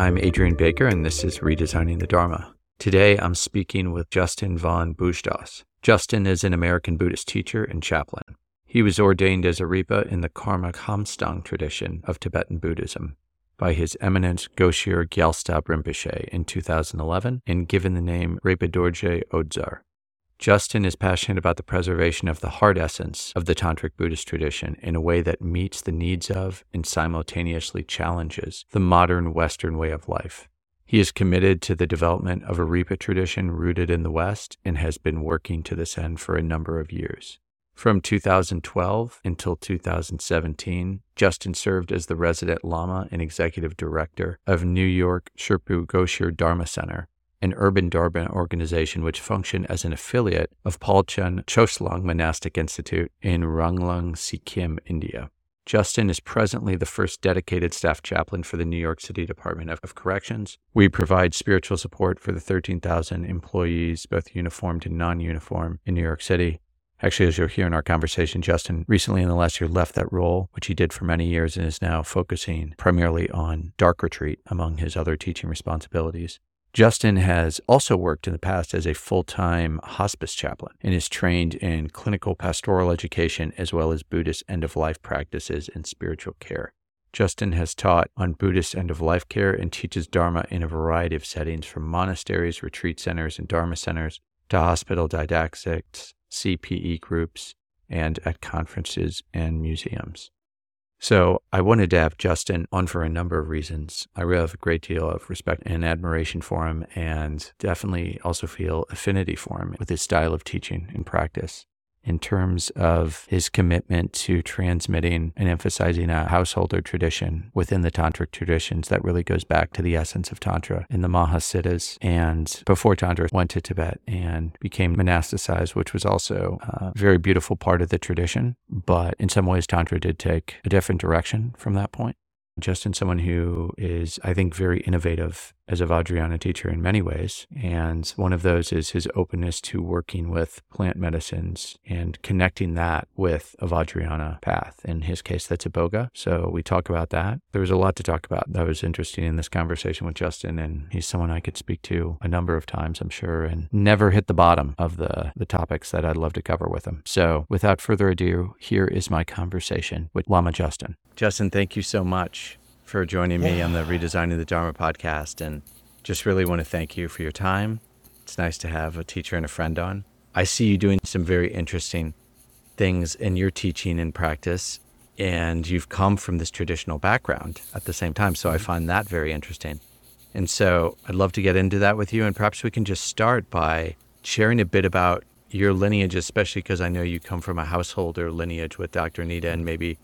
I'm Adrian Baker, and this is Redesigning the Dharma. Today, I'm speaking with Justin von Bujdoss. Justin is an American Buddhist teacher and chaplain. He was ordained as a Repa in the Karma Kamtsang tradition of Tibetan Buddhism by His Eminence Goshir Gyaltsab Rinpoche in 2011 and given the name Repa Dorje Odzar. Justin is passionate about the preservation of the heart essence of the Tantric Buddhist tradition in a way that meets the needs of and simultaneously challenges the modern Western way of life. He is committed to the development of a Repa tradition rooted in the West and has been working to this end for a number of years. From 2012 until 2017, Justin served as the resident Lama and executive director of New York Sherpu Goshir Dharma Center, an urban Dharma organization which functioned as an affiliate of Palchen Choslang Monastic Institute in Ralang, Sikkim, India. Justin is presently the first dedicated staff chaplain for the New York City Department of Corrections. We provide spiritual support for the 13,000 employees, both uniformed and non uniform, in New York City. Actually, as you'll hear in our conversation, Justin recently in the last year left that role, which he did for many years, and is now focusing primarily on dark retreat among his other teaching responsibilities. Justin has also worked in the past as a full time hospice chaplain and is trained in clinical pastoral education as well as Buddhist end of life practices and spiritual care. Justin has taught on Buddhist end of life care and teaches Dharma in a variety of settings from monasteries, retreat centers, and Dharma centers to hospital didactics, CPE groups, and at conferences and museums. So I wanted to have Justin on for a number of reasons. I really have a great deal of respect and admiration for him and definitely also feel affinity for him with his style of teaching and practice in terms of his commitment to transmitting and emphasizing a householder tradition within the tantric traditions that really goes back to the essence of tantra in the mahasiddhas. And before tantra went to tibet and became monasticized which was also a very beautiful part of the tradition. But in some ways tantra did take a different direction from that point Justin, someone who is, I think, very innovative as a Vajrayana teacher in many ways. And one of those is his openness to working with plant medicines and connecting that with a Vajrayana path. In his case, that's Iboga. So we talk about that. There was a lot to talk about that was interesting in this conversation with Justin. And he's someone I could speak to a number of times, I'm sure, and never hit the bottom of the, the topics that I'd love to cover with him. So without further ado, here is my conversation with Lama Justin. Justin, thank you so much for joining me on the Redesigning the Dharma podcast. And just really want to thank you for your time. It's nice to have a teacher and a friend on. I see you doing some very interesting things in your teaching and practice, and you've come from this traditional background at the same time. So I mm-hmm. find that very interesting. And so I'd love to get into that with you. And perhaps we can just start by sharing a bit about your lineage, especially because I know you come from a householder lineage with Dr. Nida, and maybe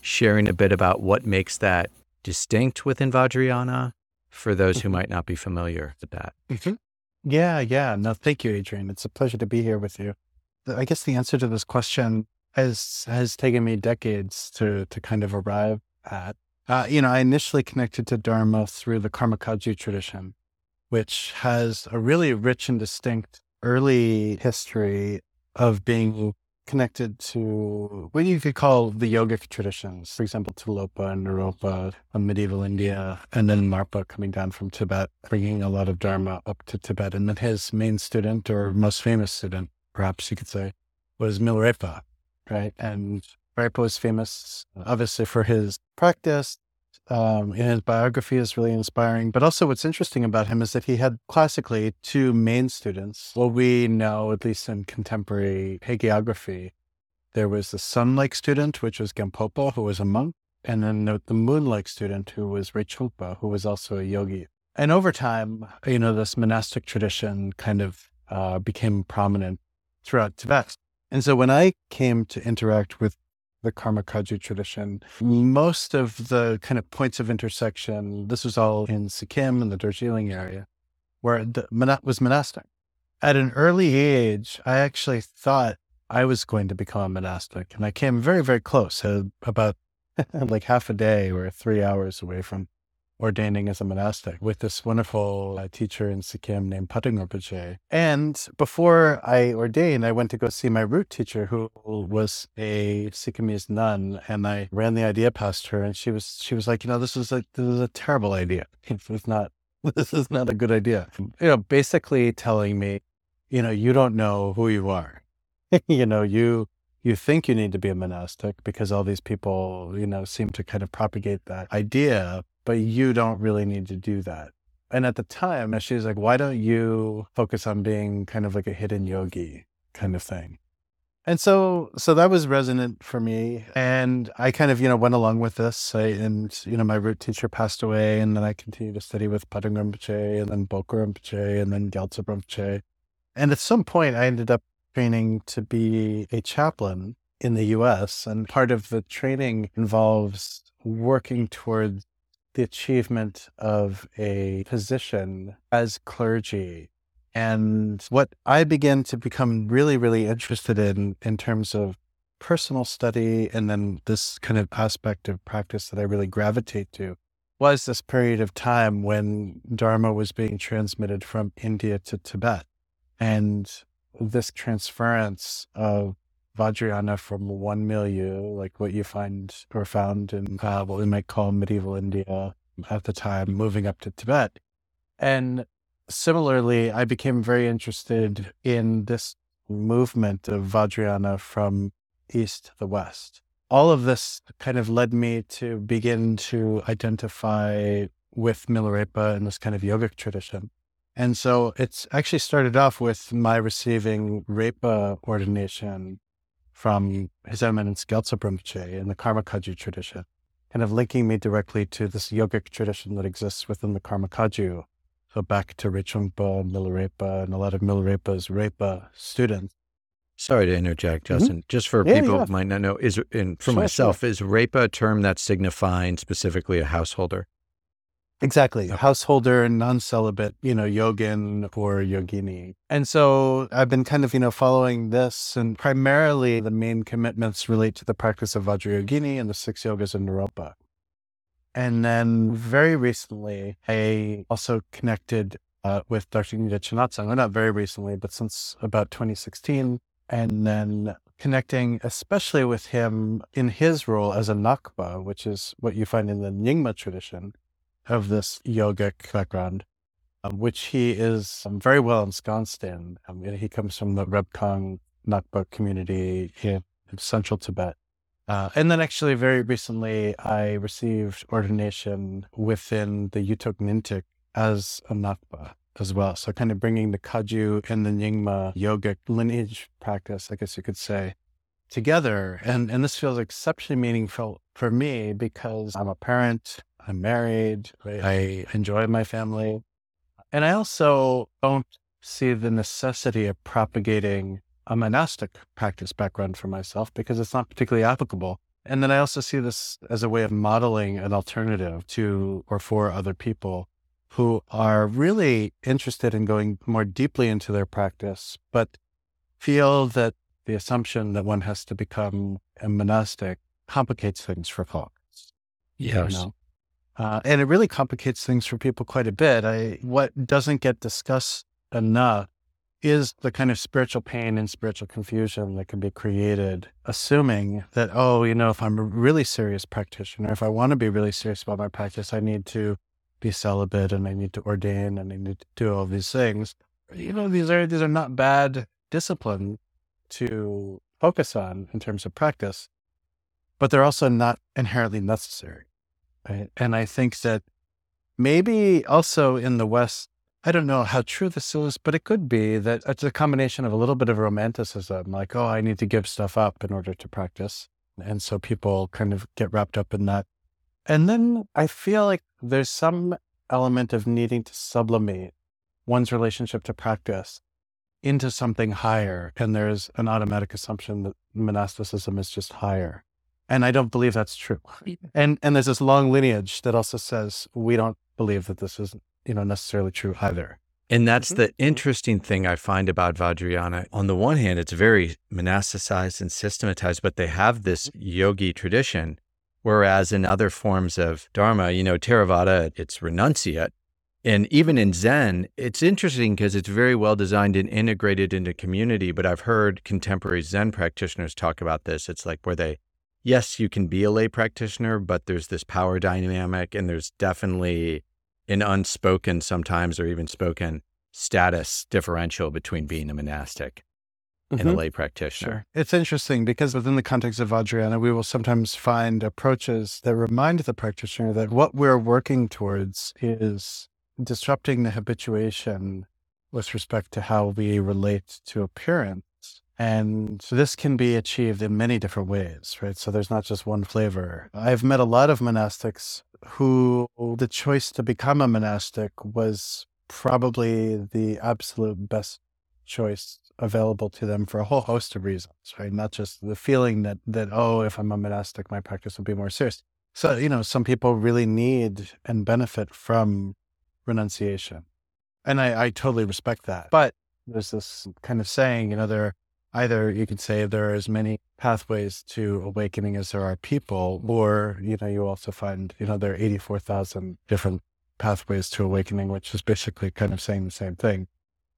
sharing a bit about what makes that distinct within Vajrayana for those who mm-hmm. might not be familiar with that? Mm-hmm. Yeah, yeah. No, thank you, Adrian. It's a pleasure to be here with you. I guess the answer to this question has has taken me decades to to kind of arrive at. Uh, you know, I initially connected to Dharma through the Karma Kagyu tradition, which has a really rich and distinct early history of being connected to what you could call the yogic traditions, for example, Tilopa and Naropa from medieval India, and then Marpa coming down from Tibet, bringing a lot of Dharma up to Tibet. And then his main student, or most famous student, perhaps you could say, was Milarepa, right? And Milarepa was famous, obviously, for his practice, um, in his biography is really inspiring. But also, what's interesting about him is that he had classically two main students. What we know, at least in contemporary hagiography, there was the sun-like student, which was Gampopa, who was a monk, and then the, the moon-like student, who was Rechungpa, who was also a yogi. And over time, you know, this monastic tradition kind of uh, became prominent throughout Tibet. And so when I came to interact with the Karma Kagyu tradition. Most of the kind of points of intersection, this was all in Sikkim and the Darjeeling area, where it was monastic. At an early age, I actually thought I was going to become a monastic, and I came very, very close, uh, about like half a day or three hours away from ordaining as a monastic with this wonderful uh, teacher in Sikkim named Patung Rinpoche. And before I ordained, I went to go see my root teacher, who was a Sikkimese nun, and I ran the idea past her, and she was she was like, you know, this is a this is a terrible idea. It's not this is not a good idea. You know, basically telling me, you know, you don't know who you are. you know, you you think you need to be a monastic because all these people, you know, seem to kind of propagate that idea, but you don't really need to do that. And at the time, she's like, why don't you focus on being kind of like a hidden yogi kind of thing? And so, so that was resonant for me. And I kind of, you know, went along with this. I, and, you know, my root teacher passed away. And then I continued to study with Patung Rinpoche and then Bokar Rinpoche and then Gyaltsab Rinpoche. And at some point, I ended up training to be a chaplain in the US. And part of the training involves working towards the achievement of a position as clergy. And what I began to become really, really interested in, in terms of personal study and then this kind of aspect of practice that I really gravitate to, was this period of time when Dharma was being transmitted from India to Tibet. And this transference of Vajrayana from one milieu, like what you find or found in uh, what we might call medieval India at the time, moving up to Tibet. And similarly, I became very interested in this movement of Vajrayana from east to the west. All of this kind of led me to begin to identify with Milarepa and this kind of yogic tradition. And so it's actually started off with my receiving Repa ordination from His Eminence Gyaltsab Rechungpa in the Karma Kagyu tradition, kind of linking me directly to this yogic tradition that exists within the Karma Kagyu. So back to Rinpoche, Milarepa, and a lot of Milarepa's Repa students. Sorry to interject, mm-hmm. Justin. Mm-hmm. Just for yeah, people yeah. who might not know, is and for sure, myself, sure. is Repa a term that's signifying specifically a householder? Exactly. Householder, non celibate, you know, yogin or yogini. And so I've been kind of, you know, following this and primarily the main commitments relate to the practice of Vajrayogini and the six yogas in Naropa. And then very recently, I also connected uh, with Dr. Nida Chenagtsang. Well, not very recently, but since about 2016. And then connecting especially with him in his role as a Nakpa, which is what you find in the Nyingma tradition of this yogic background, um, which he is um, very well ensconced in. Um, he comes from the Rebkong Nakpa community in, central Tibet. Uh, and then actually very recently, I received ordination within the Yuthok Nyingthig as a Nakpa as well. So kind of bringing the Kagyu and the Nyingma yogic lineage practice, I guess you could say, together. And, and this feels exceptionally meaningful for me because I'm a parent, I'm married. I enjoy my family. And I also don't see the necessity of propagating a monastic practice background for myself because it's not particularly applicable. And then I also see this as a way of modeling an alternative to or for other people who are really interested in going more deeply into their practice, but feel that the assumption that one has to become a monastic complicates things for folks. Yes. You know? Uh, and it really complicates things for people quite a bit. I, what doesn't get discussed enough is the kind of spiritual pain and spiritual confusion that can be created, assuming that, oh, you know, if I'm a really serious practitioner, if I want to be really serious about my practice, I need to be celibate and I need to ordain and I need to do all these things. You know, these are these are not bad discipline to focus on in terms of practice, but they're also not inherently necessary. Right. And I think that maybe also in the West, I don't know how true this is, but it could be that it's a combination of a little bit of romanticism, like, oh, I need to give stuff up in order to practice. And so people kind of get wrapped up in that. And then I feel like there's some element of needing to sublimate one's relationship to practice into something higher. And there's an automatic assumption that monasticism is just higher. And I don't believe that's true. And and there's this long lineage that also says we don't believe that this is, you know, necessarily true either. And that's mm-hmm. the interesting thing I find about Vajrayana. On the one hand, it's very monasticized and systematized, but they have this yogi tradition. Whereas in other forms of Dharma, you know, Theravada, it's renunciate. And even in Zen, it's interesting because it's very well designed and integrated into community. But I've heard contemporary Zen practitioners talk about this. It's like where they, yes, you can be a lay practitioner, but there's this power dynamic and there's definitely an unspoken sometimes or even spoken status differential between being a monastic mm-hmm. and a mm-hmm. lay practitioner. Sure. It's interesting because within the context of Vajrayana, we will sometimes find approaches that remind the practitioner that what we're working towards is disrupting the habituation with respect to how we relate to appearance. And so this can be achieved in many different ways, right? So there's not just one flavor. I've met a lot of monastics who the choice to become a monastic was probably the absolute best choice available to them for a whole host of reasons, right? Not just the feeling that that oh, if I'm a monastic, my practice will be more serious. So, you know, some people really need and benefit from renunciation. And I, I totally respect that. But there's this kind of saying, you know, there either you could say there are as many pathways to awakening as there are people, or, you know, you also find, you know, there are 84,000 different pathways to awakening, which is basically kind of saying the same thing.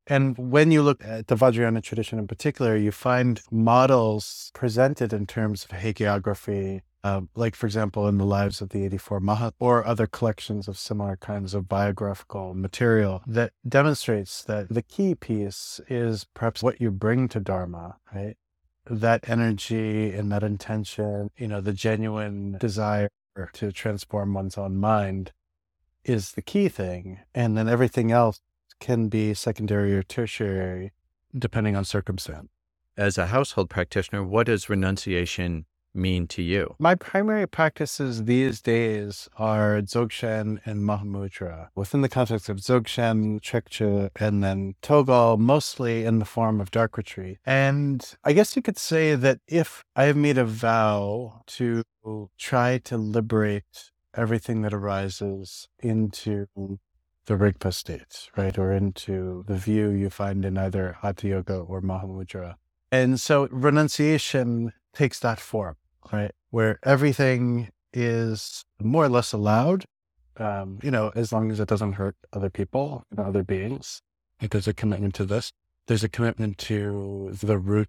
And when you look at the Vajrayana tradition in particular, you find models presented in terms of hagiography, uh, like, for example, in the lives of the 84 Mahat or other collections of similar kinds of biographical material that demonstrates that the key piece is perhaps what you bring to Dharma, right? That energy and that intention, you know, the genuine desire to transform one's own mind is the key thing. And then everything else can be secondary or tertiary depending on circumstance. As a household practitioner, what does renunciation mean to you? My primary practices these days are Dzogchen and Mahamudra. Within the context of Dzogchen, Trekchö, and then Tögal, mostly in the form of dark retreat. And I guess you could say that if I have made a vow to try to liberate everything that arises into the Rigpa state, right? Or into the view you find in either Ati Yoga or Mahamudra. And so renunciation takes that form right? Where everything is more or less allowed, um, you know, as long as it doesn't hurt other people and other beings. Like there's a commitment to this. There's a commitment to the root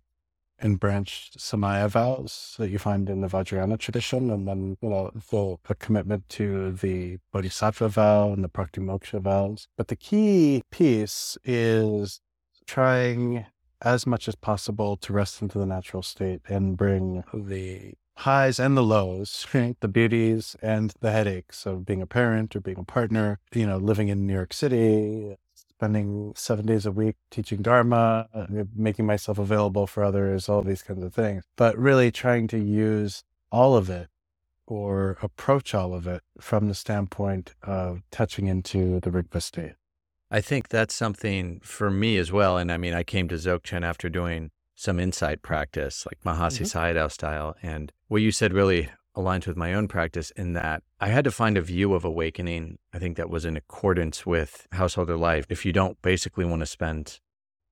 and branch Samaya vows that you find in the Vajrayana tradition, and then you know the a commitment to the Bodhisattva vow and the Pratimoksha vows. But the key piece is trying as much as possible to rest into the natural state and bring the highs and the lows, right? the beauties and the headaches of being a parent or being a partner, you know, living in New York City, spending seven days a week teaching Dharma, uh, making myself available for others, all these kinds of things. But really trying to use all of it or approach all of it from the standpoint of touching into the Rigpa state. I think that's something for me as well. And I mean, I came to Dzogchen after doing some insight practice, like Mahasi mm-hmm. Sayadaw style. And what you said really aligns with my own practice in that I had to find a view of awakening. I think that was in accordance with householder life. If you don't basically want to spend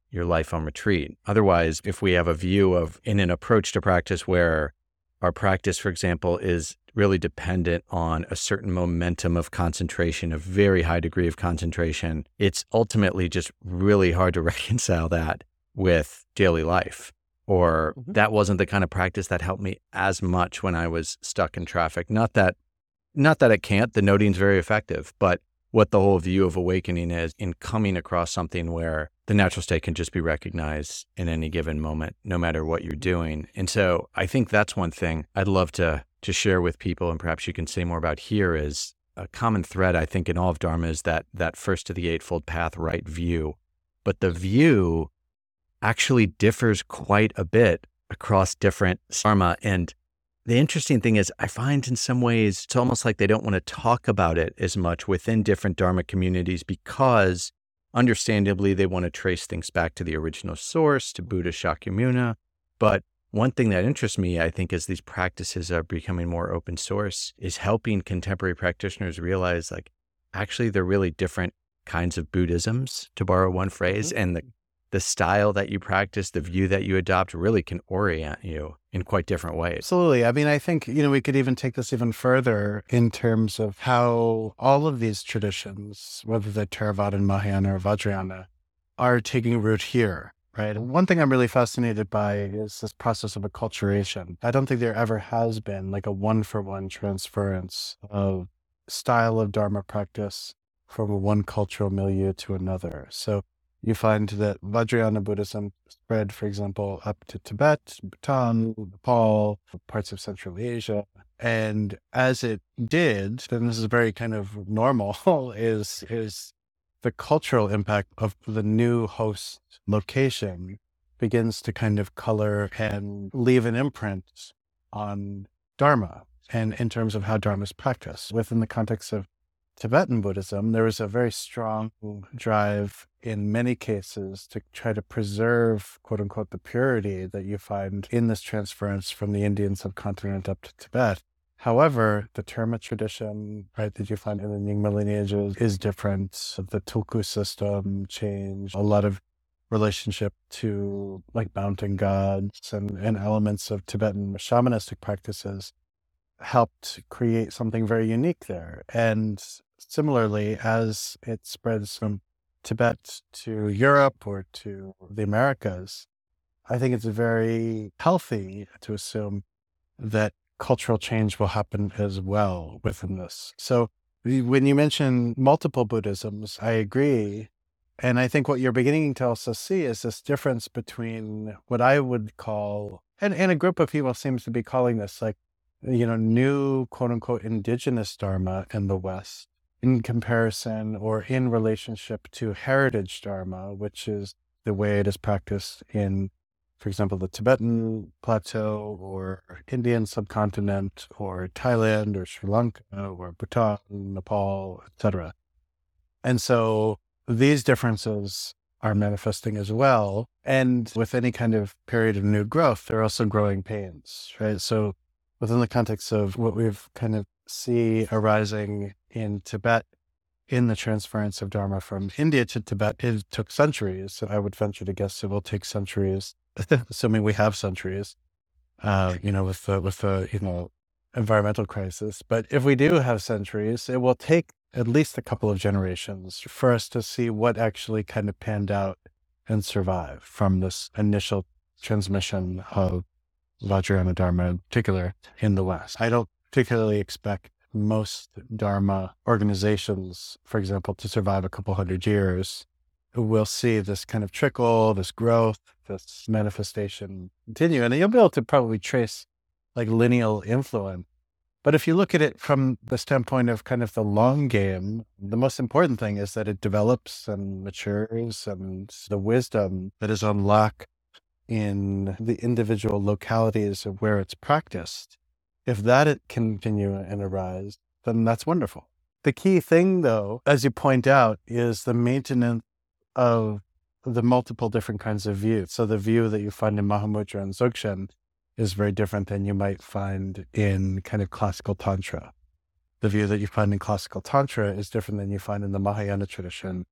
your life on retreat. Otherwise, if we have a view of in an approach to practice where our practice, for example, is really dependent on a certain momentum of concentration, a very high degree of concentration, it's ultimately just really hard to reconcile that with daily life. Or mm-hmm. that wasn't the kind of practice that helped me as much when I was stuck in traffic. Not that not that it can't, the noting's very effective, but what the whole view of awakening is in coming across something where the natural state can just be recognized in any given moment, no matter what you're doing. And so I think that's one thing I'd love to to share with people, and perhaps you can say more about here is a common thread I think in all of Dharma is that that first to the eightfold path right view. But the view actually differs quite a bit across different dharma. And the interesting thing is, I find in some ways it's almost like they don't want to talk about it as much within different dharma communities because, understandably, they want to trace things back to the original source, to Buddha Shakyamuni. But one thing that interests me, I think, as these practices are becoming more open source, is helping contemporary practitioners realize like actually they're really different kinds of Buddhisms, to borrow one phrase, mm-hmm. and the the style that you practice, the view that you adopt really can orient you in quite different ways. Absolutely. I mean, I think, you know, we could even take this even further in terms of how all of these traditions, whether they're Theravada, and Mahayana, or Vajrayana, are taking root here. Right. one thing I'm really fascinated by is this process of acculturation. I don't think there ever has been like a one for one transference of style of Dharma practice from one cultural milieu to another. So you find that Vajrayana Buddhism spread, for example, up to Tibet, Bhutan, Nepal, parts of Central Asia. And as it did, then this is very kind of normal, is is the cultural impact of the new host location begins to kind of color and leave an imprint on Dharma and in terms of how Dharma is practiced within the context of Tibetan Buddhism, there was a very strong drive in many cases to try to preserve, quote unquote, the purity that you find in this transference from the Indian subcontinent up to Tibet. However, the Terma tradition, right, that you find in the Nyingma lineages is different. The Tulku system changed. A lot of relationship to like mountain gods and, and elements of Tibetan shamanistic practices helped create something very unique there. And similarly, as it spreads from Tibet to Europe or to the Americas, I think it's very healthy to assume that cultural change will happen as well within this. So when you mention multiple Buddhisms, I agree. And I think what you're beginning to also see is this difference between what I would call, and, and a group of people seems to be calling this like, you know, new quote unquote indigenous Dharma in the West in comparison or in relationship to heritage Dharma, which is the way it is practiced in, for example, the Tibetan plateau or Indian subcontinent or Thailand or Sri Lanka or Bhutan, Nepal, etc. And so these differences are manifesting as well. And with any kind of period of new growth, there are also growing pains, right? So within the context of what we've kind of see arising in Tibet in the transference of Dharma from India to Tibet, it took centuries. I would venture to guess it will take centuries, assuming we have centuries, uh, you know, with the, with the, you know, environmental crisis. But if we do have centuries, it will take at least a couple of generations for us to see what actually kind of panned out and survived from this initial transmission of Vajrayana Dharma in particular in the West. I don't particularly expect most Dharma organizations, for example, to survive a couple hundred years, we'll see this kind of trickle, this growth, this manifestation continue. And you'll be able to probably trace like lineal influence. But if you look at it from the standpoint of kind of the long game, the most important thing is that it develops and matures and the wisdom that is unlocked in the individual localities of where it's practiced if that continue and arise, then that's wonderful. The key thing, though, as you point out, is the maintenance of the multiple different kinds of views. So the view that you find in Mahamudra and Dzogchen is very different than you might find in kind of classical Tantra. The view that you find in classical Tantra is different than you find in the Mahayana tradition.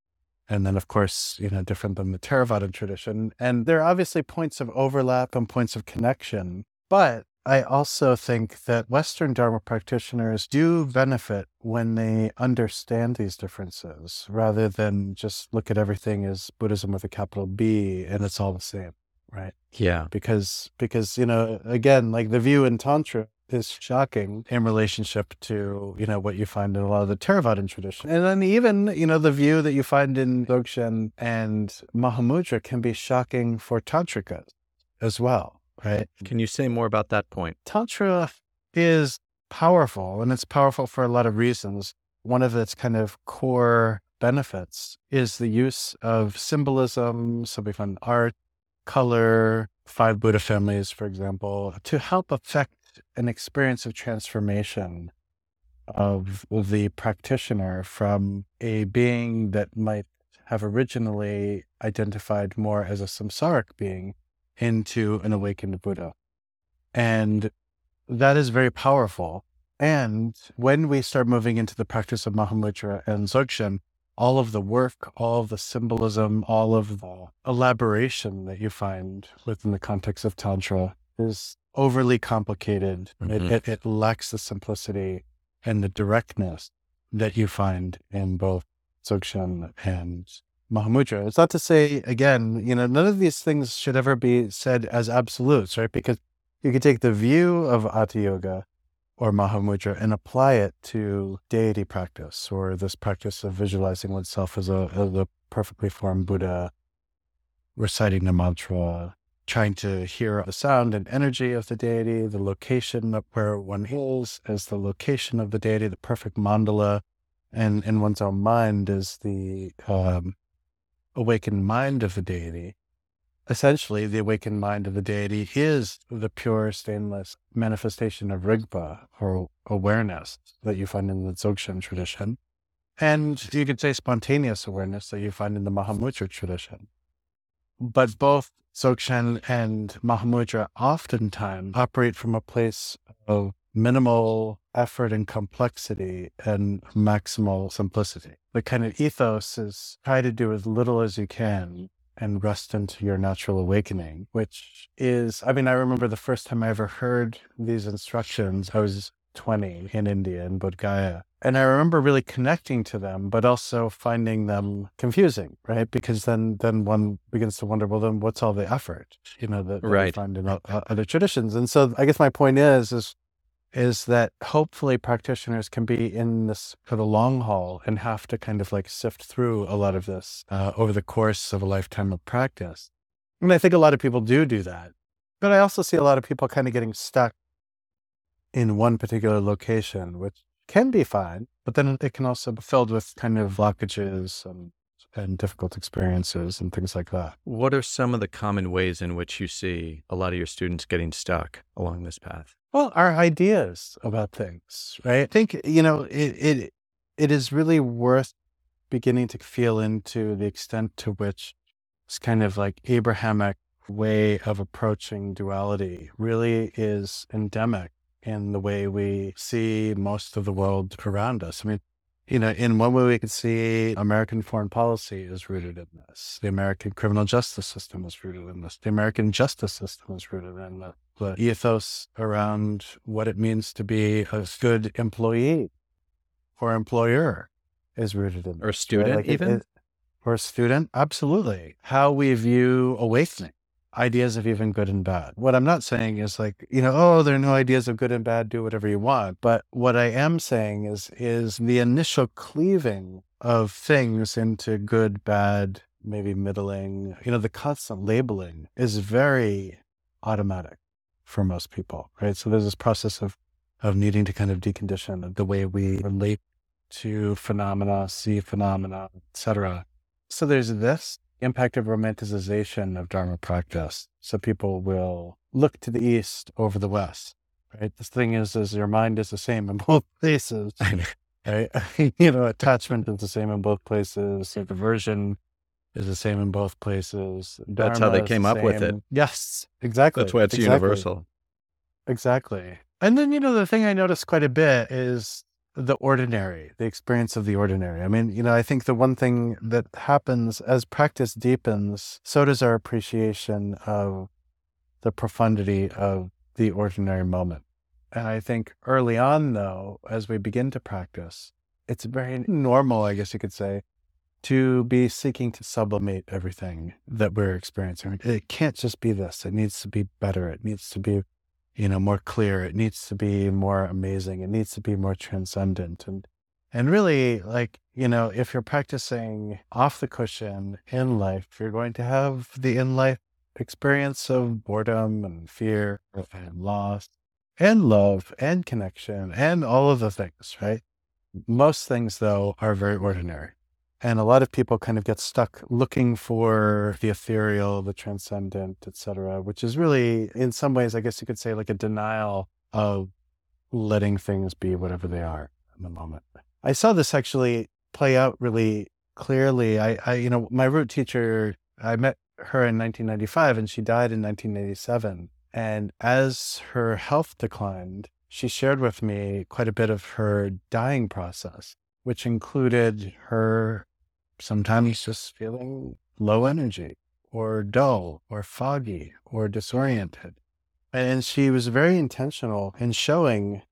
And then, of course, you know, different than the Theravada tradition. And there are obviously points of overlap and points of connection, but I also think that Western Dharma practitioners do benefit when they understand these differences rather than just look at everything as Buddhism with a capital B and it's all the same, right? Yeah. Because, because, you know, again, like the view in Tantra is shocking in relationship to, you know, what you find in a lot of the Theravadan tradition. And then even, you know, the view that you find in Dzogchen and Mahamudra can be shocking for Tantrikas as well right? Can you say more about that point? Tantra is powerful and it's powerful for a lot of reasons. One of its kind of core benefits is the use of symbolism, so we find art, color, five Buddha families, for example, to help affect an experience of transformation of the practitioner from a being that might have originally identified more as a samsaric being into an awakened Buddha. And that is very powerful. And when we start moving into the practice of Mahamudra and Dzogchen, all of the work, all of the symbolism, all of the elaboration that you find within the context of Tantra is overly complicated. Mm-hmm. It, it, it lacks the simplicity and the directness that you find in both Dzogchen and Mahamudra. It's not to say, again, you know, none of these things should ever be said as absolutes, right? Because you could take the view of Ati Yoga or Mahamudra and apply it to deity practice or this practice of visualizing oneself as a, as a perfectly formed Buddha, reciting the mantra, trying to hear the sound and energy of the deity, the location of where one is as the location of the deity, the perfect mandala, and in one's own mind is the um, awakened mind of the deity. Essentially, the awakened mind of the deity is the pure, stainless manifestation of Rigpa or awareness that you find in the Dzogchen tradition. And you could say spontaneous awareness that you find in the Mahamudra tradition. But both Dzogchen and Mahamudra oftentimes operate from a place of minimal effort and complexity and maximal simplicity. The kind of ethos is try to do as little as you can and rest into your natural awakening, which is, I mean, I remember the first time I ever heard these instructions, I was 20 in India, in Bodh Gaya. And I remember really connecting to them, but also finding them confusing, right? Because then, then one begins to wonder, well, then what's all the effort, you know, that, that right. find in other traditions? And so I guess my point is, is is that hopefully practitioners can be in this for the long haul and have to kind of like sift through a lot of this uh, over the course of a lifetime of practice. And I think a lot of people do do that. But I also see a lot of people kind of getting stuck in one particular location, which can be fine, but then it can also be filled with kind of blockages and and difficult experiences and things like that. What are some of the common ways in which you see a lot of your students getting stuck along this path? Well, our ideas about things, right? I think, you know, it, it, it is really worth beginning to feel into the extent to which this kind of like Abrahamic way of approaching duality really is endemic in the way we see most of the world around us. I mean, you know, in one way we can see American foreign policy is rooted in this. The American criminal justice system is rooted in this. The American justice system is rooted in the, the ethos around what it means to be a good employee or employer is rooted in or student right? like even it, it, or student absolutely how we view awakening ideas of even good and bad. What I'm not saying is like, you know, oh, there are no ideas of good and bad, do whatever you want. But what I am saying is is the initial cleaving of things into good, bad, maybe middling, you know, the constant labeling is very automatic for most people, right? So there's this process of of needing to kind of decondition the way we relate to phenomena, see phenomena, etc. So there's this impact of romanticization of Dharma practice. So people will look to the east over the west. Right. The thing is, is your mind is the same in both places. right. you know, attachment is the same in both places. Diversion is the same in both places. Dharma That's how they came up with it. Yes, exactly. That's why it's exactly. universal. Exactly. And then, you know, the thing I noticed quite a bit is the ordinary, the experience of the ordinary. I mean, you know, I think the one thing that happens as practice deepens, so does our appreciation of the profundity of the ordinary moment. And I think early on, though, as we begin to practice, it's very normal, I guess you could say, to be seeking to sublimate everything that we're experiencing. It can't just be this. It needs to be better. It needs to be you know, more clear. It needs to be more amazing. It needs to be more transcendent. And and really, like, you know, if you're practicing off the cushion in life, you're going to have the in life experience of boredom and fear and loss and love and connection and all of the things, right? Most things, though, are very ordinary. And a lot of people kind of get stuck looking for the ethereal, the transcendent, etc., which is really, in some ways, I guess you could say, like a denial of letting things be whatever they are in the moment. I saw this actually play out really clearly. I, I you know, my root teacher, I met her in 1995 and she died in 1987. And as her health declined, she shared with me quite a bit of her dying process, which included her sometimes just feeling low energy or dull or foggy or disoriented. And she was very intentional in showing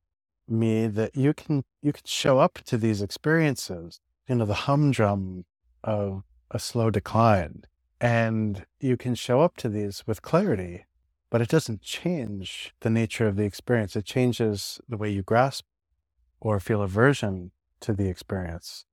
me that you can you can show up to these experiences, you know, the humdrum of a slow decline. And you can show up to these with clarity, but it doesn't change the nature of the experience. It changes the way you grasp or feel aversion to the experience.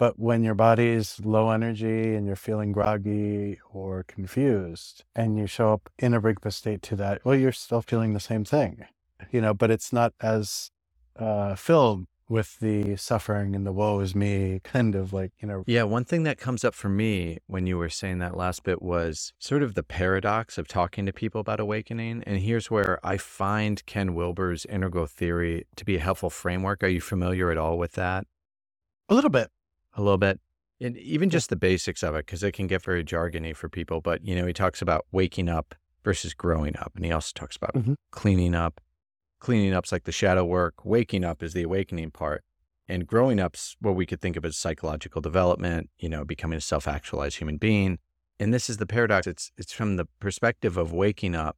But when your body is low energy and you're feeling groggy or confused and you show up in a Rigpa state to that, well, you're still feeling the same thing, you know, but it's not as uh, filled with the suffering and the woe is me kind of like, you know. Yeah. One thing that comes up for me when you were saying that last bit was sort of the paradox of talking to people about awakening. And here's where I find Ken Wilber's integral theory to be a helpful framework. Are you familiar at all with that? A little bit a little bit. And even just the basics of it, because it can get very jargony for people. But, you know, he talks about waking up versus growing up. And he also talks about mm-hmm. cleaning up. Cleaning up's like the shadow work. Waking up is the awakening part. And growing up's what we could think of as psychological development, you know, becoming a self actualized human being. And this is the paradox. It's it's from the perspective of waking up.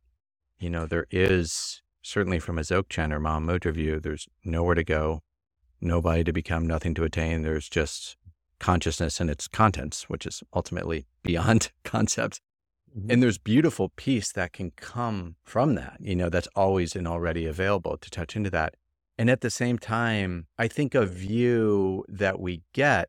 You know, there is certainly from a Dzogchen or Mahamudra view, there's nowhere to go, nobody to become, nothing to attain. There's just consciousness and its contents, which is ultimately beyond concept. Mm-hmm. And there's beautiful peace that can come from that, you know, that's always and already available to touch into that. And at the same time, I think a view that we get,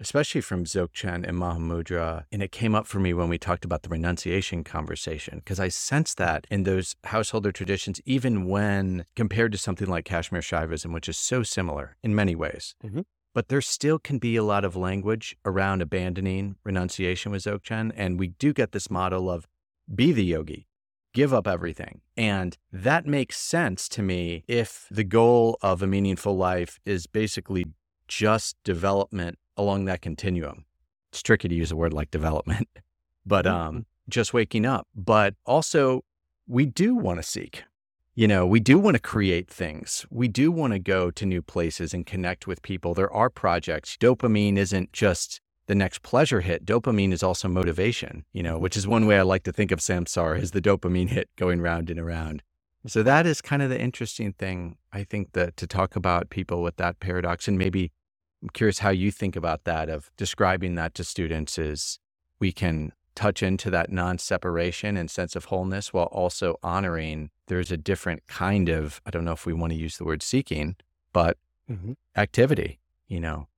especially from Dzogchen and Mahamudra, and it came up for me when we talked about the renunciation conversation, because I sense that in those householder traditions, even when compared to something like Kashmir Shaivism, which is so similar in many ways. Mm-hmm but there still can be a lot of language around abandoning renunciation with Dzogchen. And we do get this model of be the yogi, give up everything. And that makes sense to me if the goal of a meaningful life is basically just development along that continuum. It's tricky to use a word like development, but mm-hmm. um, just waking up. But also, we do want to seek you know, we do want to create things. We do want to go to new places and connect with people. There are projects. Dopamine isn't just the next pleasure hit. Dopamine is also motivation, you know, which is one way I like to think of samsara as the dopamine hit going round and around. So that is kind of the interesting thing, I think, that to talk about people with that paradox. And maybe I'm curious how you think about that of describing that to students is we can touch into that non-separation and sense of wholeness while also honoring there's a different kind of i don't know if we want to use the word seeking but mm-hmm. activity you know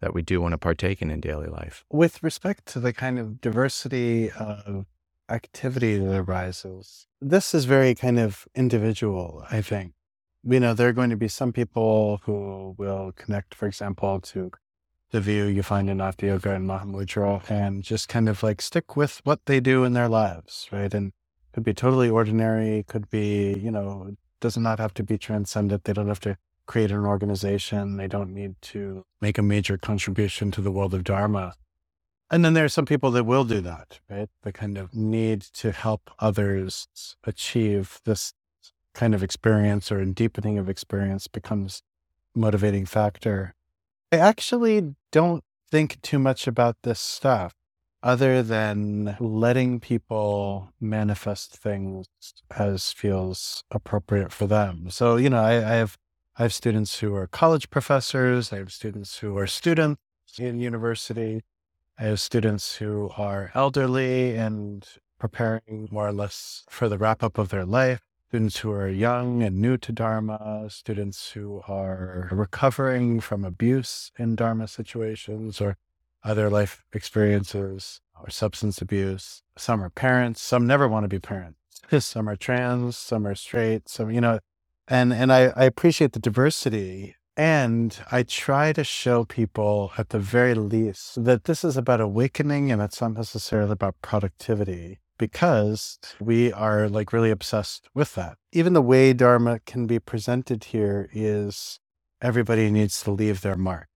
that we do want to partake in in daily life with respect to the kind of diversity of activity that arises this is very kind of individual i think you know there are going to be some people who will connect for example to the view you find in Ati Yoga and Mahamudra and just kind of like stick with what they do in their lives, right? And could be totally ordinary, could be, you know, does not have to be transcendent. They don't have to create an organization. They don't need to make a major contribution to the world of Dharma. And then there are some people that will do that, right? The kind of need to help others achieve this kind of experience or in deepening of experience becomes motivating factor. I actually don't think too much about this stuff other than letting people manifest things as feels appropriate for them. So, you know, I, I have I have students who are college professors, I have students who are students in university, I have students who are elderly and preparing more or less for the wrap up of their life students who are young and new to Dharma, students who are recovering from abuse in Dharma situations or other life experiences or substance abuse. Some are parents, some never want to be parents. Some are trans, some are straight, some, you know, and, and I, I appreciate the diversity. And I try to show people at the very least that this is about awakening and it's not necessarily about productivity because we are like really obsessed with that. Even the way Dharma can be presented here is everybody needs to leave their mark.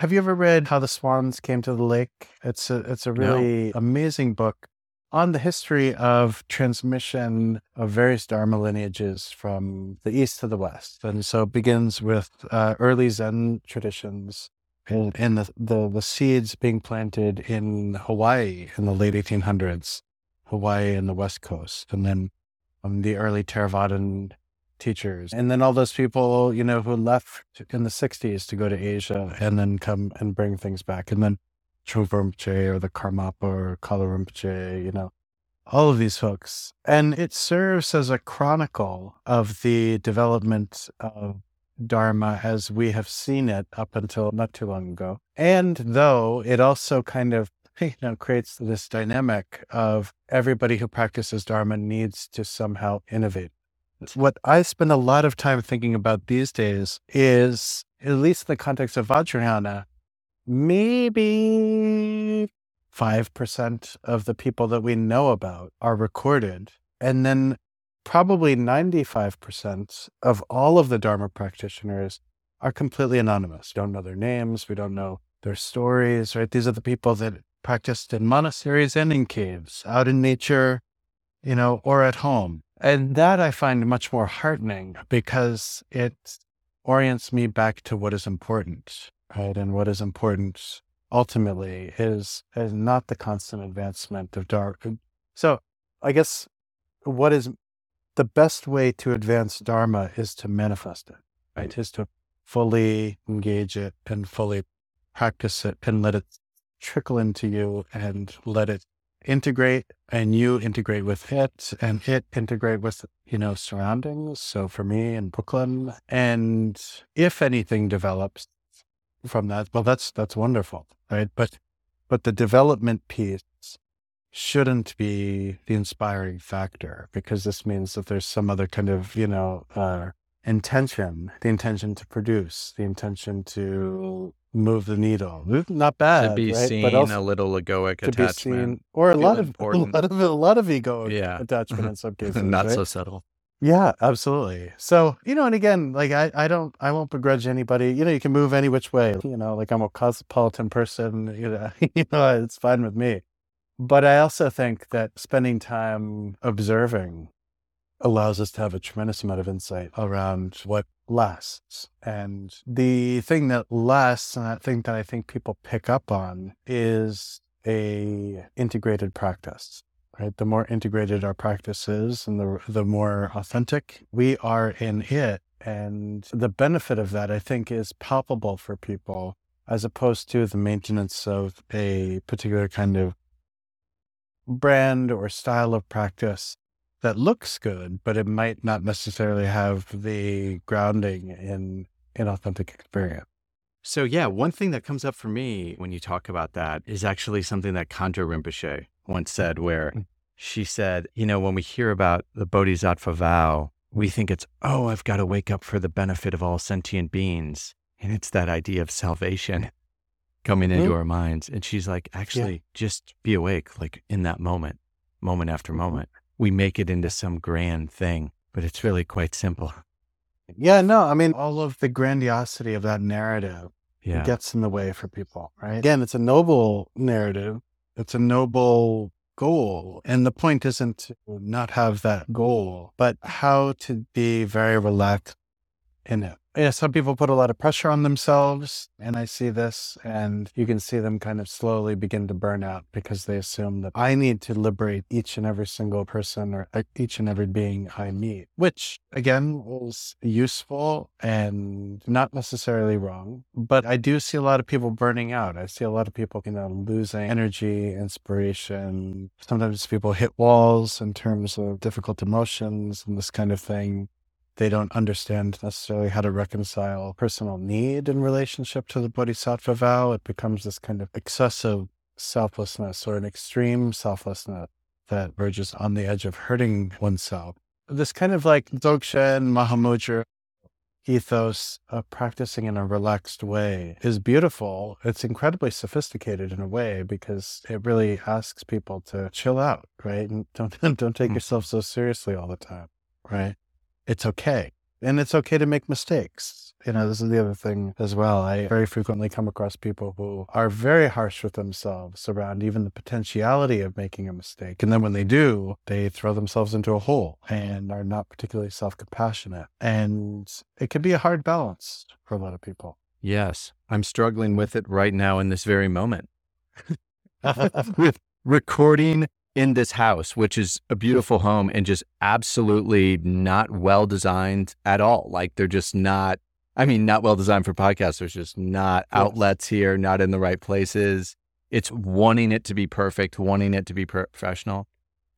Have you ever read How the Swans Came to the Lake? It's a it's a really no. amazing book on the history of transmission of various Dharma lineages from the east to the west. And so it begins with uh, early Zen traditions and, and the, the, the seeds being planted in Hawaii in the late 1800s, Hawaii and the West Coast, and then um, the early Theravadan teachers, and then all those people, you know, who left in the 60s to go to Asia and then come and bring things back, and then Rinpoche or the Karmapa or Kalu Rinpoche, you know, all of these folks. And it serves as a chronicle of the development of Dharma as we have seen it up until not too long ago. And though it also kind of you know creates this dynamic of everybody who practices Dharma needs to somehow innovate. What I spend a lot of time thinking about these days is, at least in the context of Vajrayana, maybe 5% of the people that we know about are recorded. And then probably 95% of all of the Dharma practitioners are completely anonymous. We don't know their names. We don't know their stories, right? These are the people that practiced in monasteries and in caves, out in nature, you know, or at home. And that I find much more heartening because it orients me back to what is important, right? And what is important ultimately is is not the constant advancement of Dharma. Uh, so I guess what is the best way to advance Dharma is to manifest it, right? Is to fully engage it and fully practice it and let it trickle into you and let it integrate and you integrate with it and it integrate with you know surroundings so for me in brooklyn. And if anything develops from that well that's that's wonderful right? But but the development piece shouldn't be the inspiring factor because this means that there's some other kind of you know uh, intention the intention to produce the intention to move the needle not bad to be right? seen a little egoic to be attachment seen or a lot of a important. lot of a lot of ego Yeah. attachment in some cases not right? so subtle Yeah, absolutely. So, you know, and again, like I, I don't, I won't begrudge anybody. You know, you can move any which way. You know, like I'm a cosmopolitan person. You know, you know, it's fine with me. But I also think that spending time observing allows us to have a tremendous amount of insight around what lasts. And the thing that lasts, and that thing that I think people pick up on, is a integrated practice right? The more integrated our practice is and the, the more authentic we are in it. And the benefit of that, I think, is palpable for people as opposed to the maintenance of a particular kind of brand or style of practice that looks good, but it might not necessarily have the grounding in in authentic experience. So yeah, one thing that comes up for me when you talk about that is actually something that Khandro Rinpoche once said, where Mm. she said, you know, when we hear about the Bodhisattva vow, we think it's, oh, I've got to wake up for the benefit of all sentient beings. And it's that idea of salvation coming into Mm. our minds. And she's like, actually, just be awake, like in that moment, moment after Mhm. moment. We make it into some grand thing, but it's really quite simple. Yeah, no, I mean, all of the grandiosity of that narrative Yeah. gets in the way for people, right? Again, it's a noble narrative. It's a noble goal. And the point isn't to not have that goal, but how to be very relaxed in it. Yeah, some people put a lot of pressure on themselves, and I see this, and you can see them kind of slowly begin to burn out because they assume that I need to liberate each and every single person or uh, each and every being I meet, which again is useful and not necessarily wrong. But I do see a lot of people burning out. I see a lot of people, you know, losing energy, inspiration. Sometimes people hit walls in terms of difficult emotions and this kind of thing they don't understand necessarily how to reconcile personal need in relationship to the bodhisattva vow. It becomes this kind of excessive selflessness or an extreme selflessness that verges on the edge of hurting oneself. This kind of like Dzogchen, Mahamudra ethos of practicing in a relaxed way is beautiful. It's incredibly sophisticated in a way because it really asks people to chill out, right? And don't don't take Mm. yourself so seriously all the time, right? It's okay. And it's okay to make mistakes. You know, this is the other thing as well. I very frequently come across people who are very harsh with themselves around even the potentiality of making a mistake. And then when they do, they throw themselves into a hole and are not particularly self compassionate. And it can be a hard balance for a lot of people. Yes. I'm struggling with it right now in this very moment. with recording in this house, which is a beautiful home and just absolutely not well designed at all. Like they're just not, I mean, not well designed for podcasts. There's just not outlets here, not in the right places. It's wanting it to be perfect, wanting it to be professional.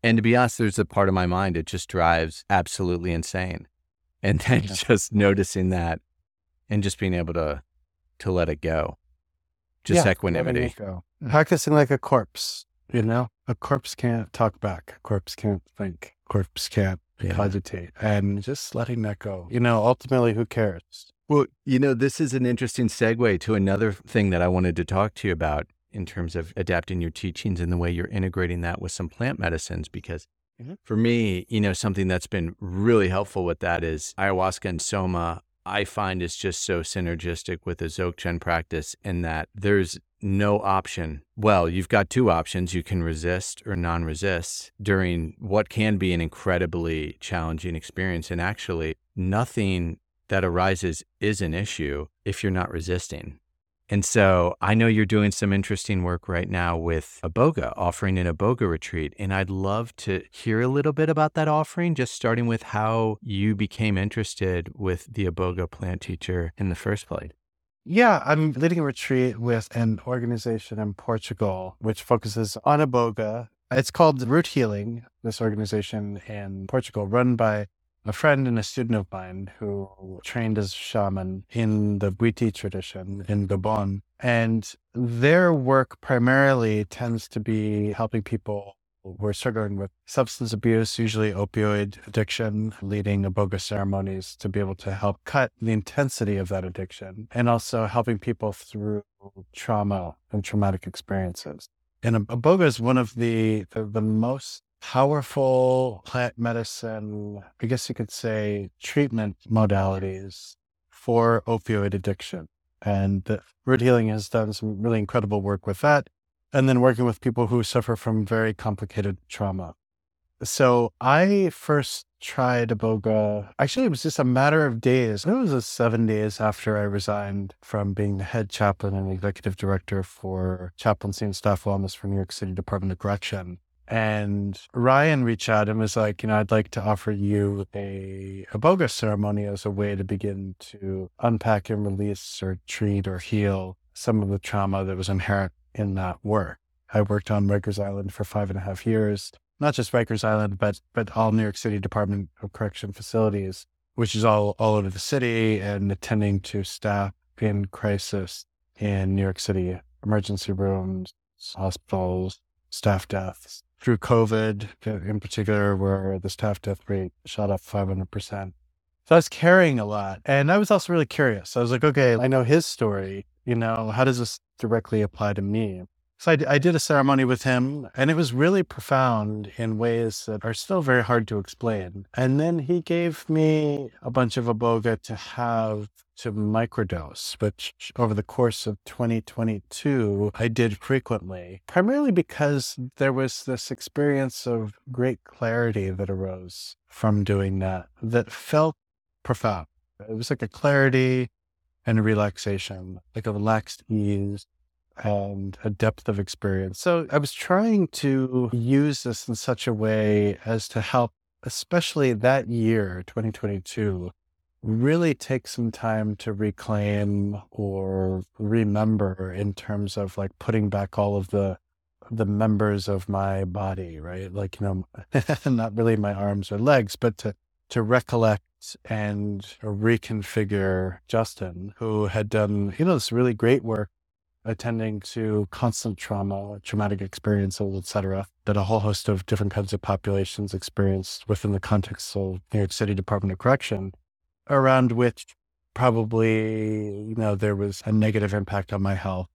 And to be honest, there's a part of my mind, it just drives absolutely insane. And then yeah. just noticing that and just being able to to let it go. Just yeah, equanimity. Go. Practicing like a corpse, you know? A corpse can't talk back. A corpse can't think. A corpse can't yeah. cogitate. And just letting that go. You know, ultimately who cares? Well, you know, this is an interesting segue to another thing that I wanted to talk to you about in terms of adapting your teachings and the way you're integrating that with some plant medicines because mm-hmm. for me, you know, something that's been really helpful with that is ayahuasca and soma I find is just so synergistic with the Dzogchen practice in that there's no option. Well, you've got two options. You can resist or non resist during what can be an incredibly challenging experience. And actually, nothing that arises is an issue if you're not resisting. And so I know you're doing some interesting work right now with Iboga, offering an Iboga retreat. And I'd love to hear a little bit about that offering, just starting with how you became interested with the Iboga plant teacher in the first place. Yeah, I'm leading a retreat with an organization in Portugal which focuses on Iboga. It's called Root Healing, this organization in Portugal, run by a friend and a student of mine who trained as shaman in the Bwiti tradition in Gabon. And their work primarily tends to be helping people who are struggling with substance abuse, usually opioid addiction, leading iboga ceremonies to be able to help cut the intensity of that addiction, and also helping people through trauma and traumatic experiences. And iboga is one of the, the, the most powerful plant medicine, I guess you could say, treatment modalities for opioid addiction. And the root healing has done some really incredible work with that. And then working with people who suffer from very complicated trauma. So I first tried Iboga. Actually, it was just a matter of days. It was uh, seven days after I resigned from being the head chaplain and executive director for chaplaincy and staff wellness for New York City Department of Correction. And Ryan reached out and was like, you know, I'd like to offer you a, a Iboga ceremony as a way to begin to unpack and release or treat or heal some of the trauma that was inherent in that work. I worked on Rikers Island for five and a half years, not just Rikers Island, but but all New York City Department of Correction facilities, which is all all over the city and attending to staff in crisis in New York City emergency rooms, hospitals, staff deaths, through COVID uh, in particular, where the staff death rate shot up 500%. So I was carrying a lot. And I was also really curious. I was like, okay, I know his story. You know, how does this directly apply to me? So I, I, did a ceremony with him, and it was really profound in ways that are still very hard to explain. And then he gave me a bunch of iboga to have to microdose, which over the course of 2022, I did frequently, primarily because there was this experience of great clarity that arose from doing that that felt profound. It was like a clarity and a relaxation, like a relaxed ease and a depth of experience. So I was trying to use this in such a way as to help, especially that year, 2022, really take some time to reclaim or remember in terms of like putting back all of the the members of my body right like you know not really my arms or legs but to to recollect and reconfigure Justin who had done you know this really great work attending to constant trauma, traumatic experiences, etc., that a whole host of different kinds of populations experienced within the context of New York City Department of Correction, around which probably, you know, there was a negative impact on my health.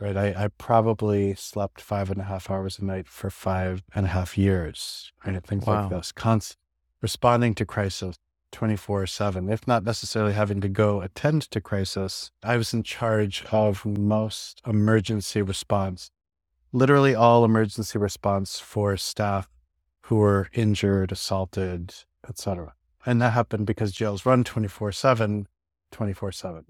Right. I, I probably slept five and a half hours a night for five and a half years. Right. Things wow. like this. Constant responding to crisis 24 7, if not necessarily having to go attend to crisis. I was in charge of most emergency response, literally all emergency response for staff who were injured, assaulted, etc. And that happened because jails run 24 7, 24 7.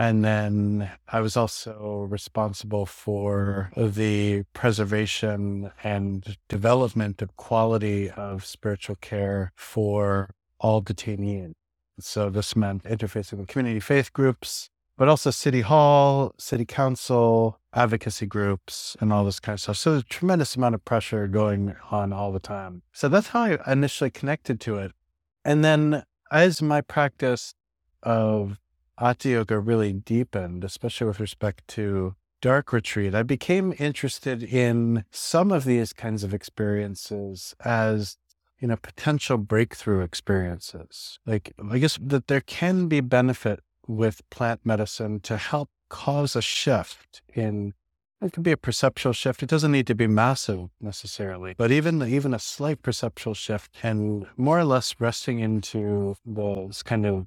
And then I was also responsible for the preservation and development of quality of spiritual care for all detainees. So this meant interfacing with community faith groups, but also city hall, city council, advocacy groups, and all this kind of stuff. So there's a tremendous amount of pressure going on all the time. So that's how I initially connected to it. And then as my practice of Ati Yoga really deepened, especially with respect to dark retreat, I became interested in some of these kinds of experiences as you know potential breakthrough experiences. Like I guess that there can be benefit with plant medicine to help cause a shift in it can be a perceptual shift. It doesn't need to be massive necessarily, but even even a slight perceptual shift and more or less resting into this kind of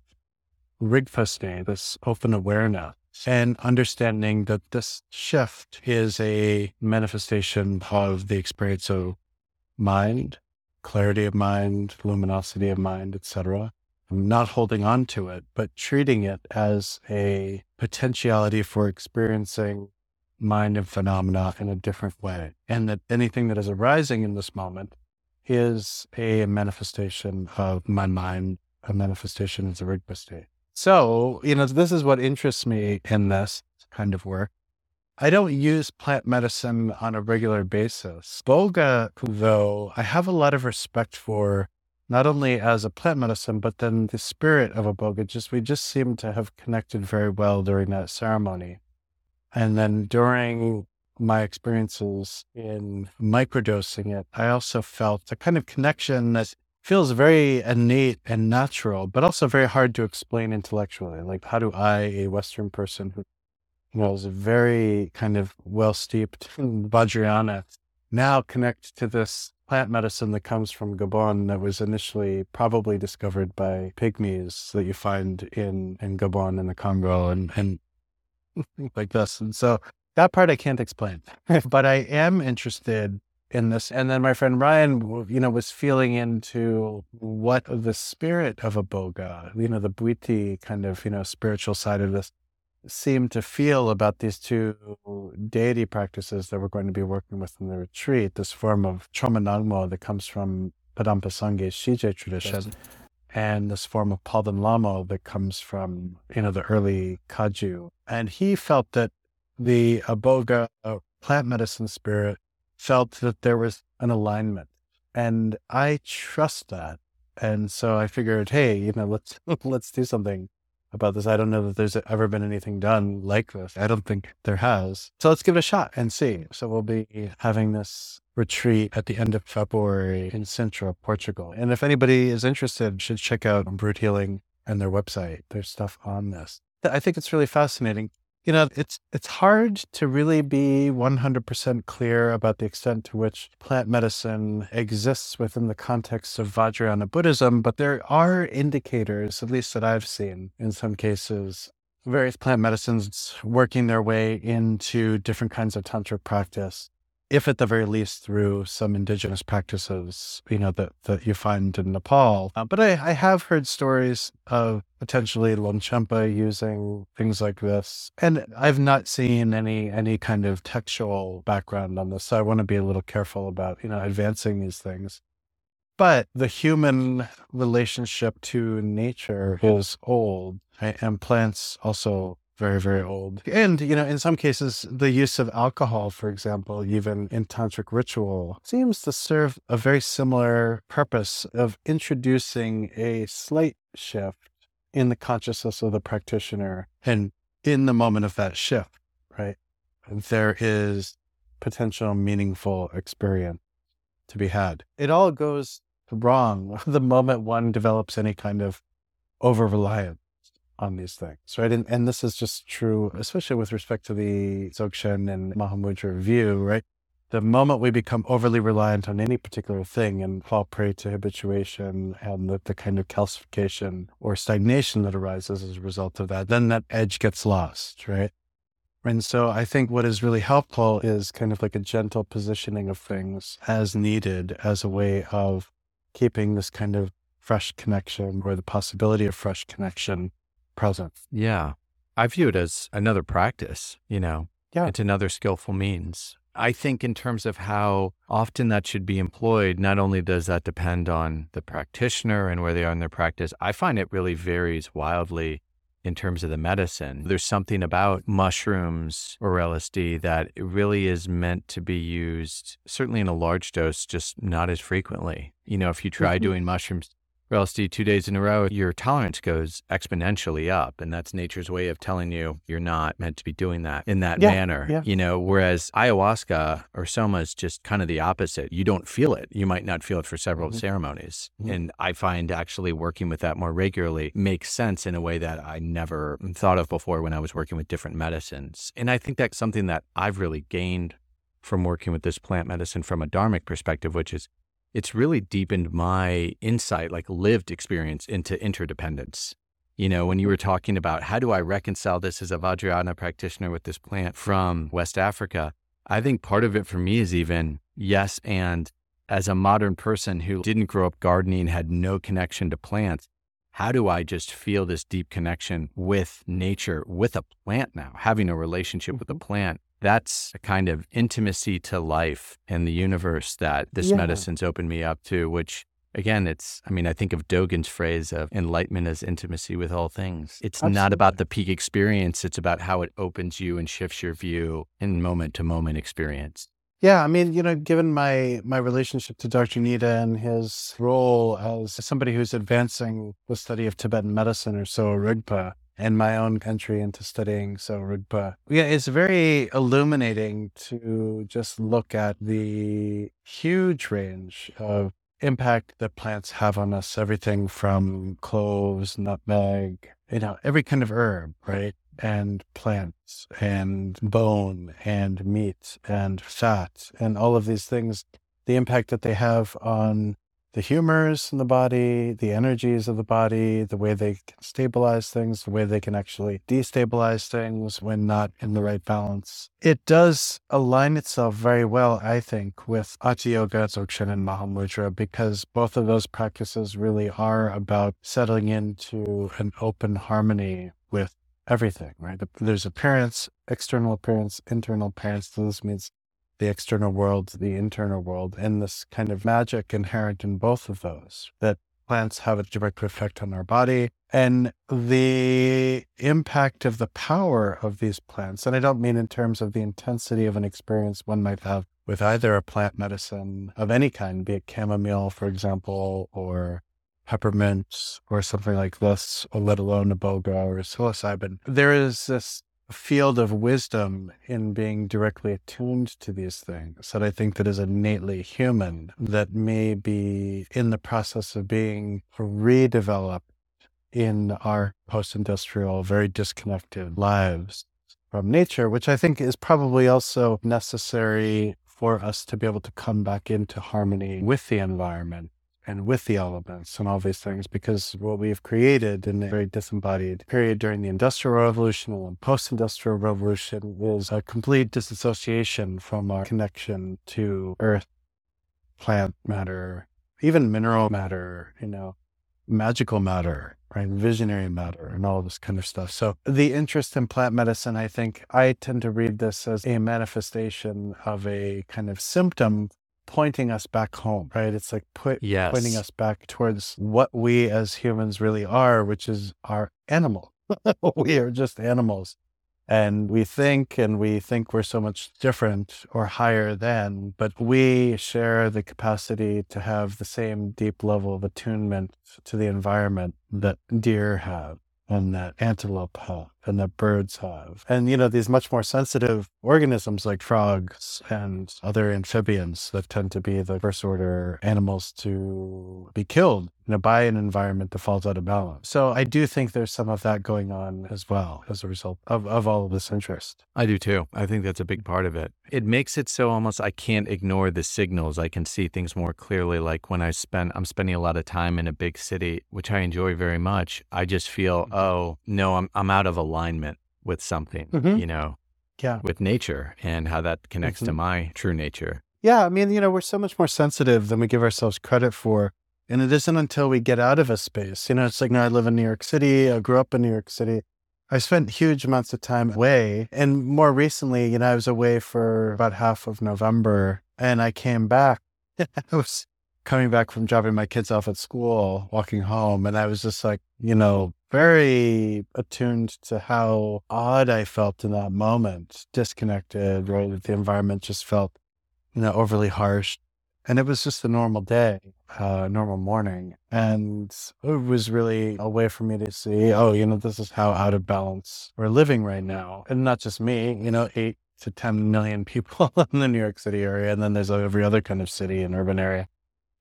rigpa state, this open awareness, and understanding that this shift is a manifestation of the experience of mind, clarity of mind, luminosity of mind, etc. Not holding on to it, but treating it as a potentiality for experiencing mind and phenomena in a different way. And that anything that is arising in this moment is a manifestation of my mind, a manifestation of the Rigpa state. So, you know, this is what interests me in this kind of work. I don't use plant medicine on a regular basis. Iboga, though, I have a lot of respect for not only as a plant medicine, but then the spirit of Iboga. Just we just seem to have connected very well during that ceremony. And then during my experiences in microdosing it, I also felt a kind of connection that feels very innate and natural, but also very hard to explain intellectually. Like, how do I, a Western person who you know, is very kind of well steeped in Vajrayana, now connect to this plant medicine that comes from Gabon that was initially probably discovered by pygmies that you find in, in Gabon and the Congo and, and like this. And so that part I can't explain, but I am interested in this. And then my friend Ryan, you know, was feeling into what the spirit of iboga, you know, the Bwiti kind of, you know, spiritual side of this seemed to feel about these two deity practices that we're going to be working with in the retreat, this form of Choma Nangmo that comes from Padampa Sangye's Shije tradition and this form of Palden Lamo that comes from, you know, the early Kagyu. And he felt that the Iboga uh, plant medicine spirit felt that there was an alignment. And I trust that. And so I figured, hey, you know, let's let's do something about this. I don't know that there's ever been anything done like this. I don't think there has. So let's give it a shot and see. So we'll be having this retreat at the end of February in Sintra, Portugal. And if anybody is interested, should check out Root Healing and their website. There's stuff on this. I think it's really fascinating. You know, it's it's hard to really be 100% clear about the extent to which plant medicine exists within the context of Vajrayana Buddhism, but there are indicators, at least that I've seen in some cases, various plant medicines working their way into different kinds of tantric practice if at the very least through some indigenous practices, you know, that, that you find in Nepal. Uh, but I, I have heard stories of potentially Longchenpa using things like this. And I've not seen any any kind of textual background on this. So I want to be a little careful about, you know, advancing these things. But the human relationship to nature is old, right? and plants also very, very old. And, you know, in some cases, the use of alcohol, for example, even in tantric ritual, seems to serve a very similar purpose of introducing a slight shift in the consciousness of the practitioner. And in the moment of that shift, right, there is potential meaningful experience to be had. It all goes wrong the moment one develops any kind of over reliance on these things, right? And, and this is just true, especially with respect to the Dzogchen and Mahamudra view, right? The moment we become overly reliant on any particular thing and fall prey to habituation and the, the kind of calcification or stagnation that arises as a result of that, then that edge gets lost, right? And so I think what is really helpful is kind of like a gentle positioning of things as needed as a way of keeping this kind of fresh connection or the possibility of fresh connection present. Yeah. I view it as another practice, you know. Yeah. It's another skillful means. I think in terms of how often that should be employed, not only does that depend on the practitioner and where they are in their practice, I find it really varies wildly in terms of the medicine. There's something about mushrooms or LSD that really is meant to be used, certainly in a large dose, just not as frequently. You know, if you try Mhm. doing mushrooms or LSD two days in a row, your tolerance goes exponentially up. And that's nature's way of telling you you're not meant to be doing that in that Yeah, manner. yeah. You know, whereas ayahuasca or soma is just kind of the opposite. You don't feel it. You might not feel it for several Mhm. ceremonies. Mhm. And I find actually working with that more regularly makes sense in a way that I never thought of before when I was working with different medicines. And I think that's something that I've really gained from working with this plant medicine from a dharmic perspective, which is it's really deepened my insight, like lived experience into interdependence. You know, when you were talking about how do I reconcile this as a Vajrayana practitioner with this plant from West Africa, I think part of it for me is even yes. And as a modern person who didn't grow up gardening, had no connection to plants, how do I just feel this deep connection with nature, with a plant now, having a relationship with a mm-hmm. plant? That's a kind of intimacy to life and the universe that this Yeah. medicine's opened me up to, which again, it's, I mean, I think of Dogen's phrase of enlightenment as intimacy with all things. It's not about the peak experience, it's about how it opens you and shifts your view in moment to moment experience. Yeah, I mean, you know, given my my relationship to Dr. Nida and his role as somebody who's advancing the study of Tibetan medicine or Sowa Rigpa, and my own country into studying Sowa Rigpa, yeah, it's very illuminating to just look at the huge range of impact that plants have on us. Everything from cloves, nutmeg, you know, every kind of herb, right? and plants and bone and meat and fat and all of these things, the impact that they have on the humors in the body, the energies of the body, the way they can stabilize things, the way they can actually destabilize things when not in the right balance. It does align itself very well, I think, with Ati Yoga, Dzogchen, and Mahamudra because both of those practices really are about settling into an open harmony with everything, right? There's appearance, external appearance, internal appearance. So this means the external world, the internal world, and this kind of magic inherent in both of those that plants have a direct effect on our body and the impact of the power of these plants. And I don't mean in terms of the intensity of an experience one might have with either a plant medicine of any kind, be it chamomile, for example, or peppermint or something like this, or let alone iboga or psilocybin. There is this field of wisdom in being directly attuned to these things that I think that is innately human that may be in the process of being redeveloped in our post-industrial, very disconnected lives from nature, which I think is probably also necessary for us to be able to come back into harmony with the environment and with the elements and all these things because what we've created in a very disembodied period during the industrial revolution and post-industrial revolution is a complete disassociation from our connection to earth plant matter even mineral matter you know magical matter right visionary matter and all this kind of stuff. So the interest in plant medicine i think i tend to read this as a manifestation of a kind of symptom pointing us back home, right? It's like put, Yes. pointing us back towards what we as humans really are, which is our animal. we are just animals. And we think and we think we're so much different or higher than, but we share the capacity to have the same deep level of attunement to the environment that deer have and that antelope have and that birds have. And, you know, these much more sensitive organisms like frogs and other amphibians that tend to be the first order animals to be killed you know, by an environment that falls out of balance. So I do think there's some of that going on as well as a result of, of all of this interest. I do too. I think that's a big part of it. It makes it so almost I can't ignore the signals. I can see things more clearly. Like when I spend, I'm spending a lot of time in a big city, which I enjoy very much. I just feel, mm-hmm. oh no, I'm I'm out of alignment with something, Mhm. you know, Yeah. with nature and how that connects to Mhm. my true nature. Yeah. I mean, you know, we're so much more sensitive than we give ourselves credit for. And it isn't until we get out of a space, you know, it's like, you now I live in New York City. I grew up in New York City. I spent huge amounts of time away. And more recently, you know, I was away for about half of November and I came back. I was coming back from dropping my kids off at school, walking home, and I was just like, you know, very attuned to how odd I felt in that moment, disconnected, right? The environment just felt, you know, overly harsh. And it was just a normal day, uh, normal morning. And it was really a way for me to see, oh, you know, this is how out of balance we're living right now. And not just me, you know, eight to 10 million people in the New York City area. And then there's every other kind of city and urban area.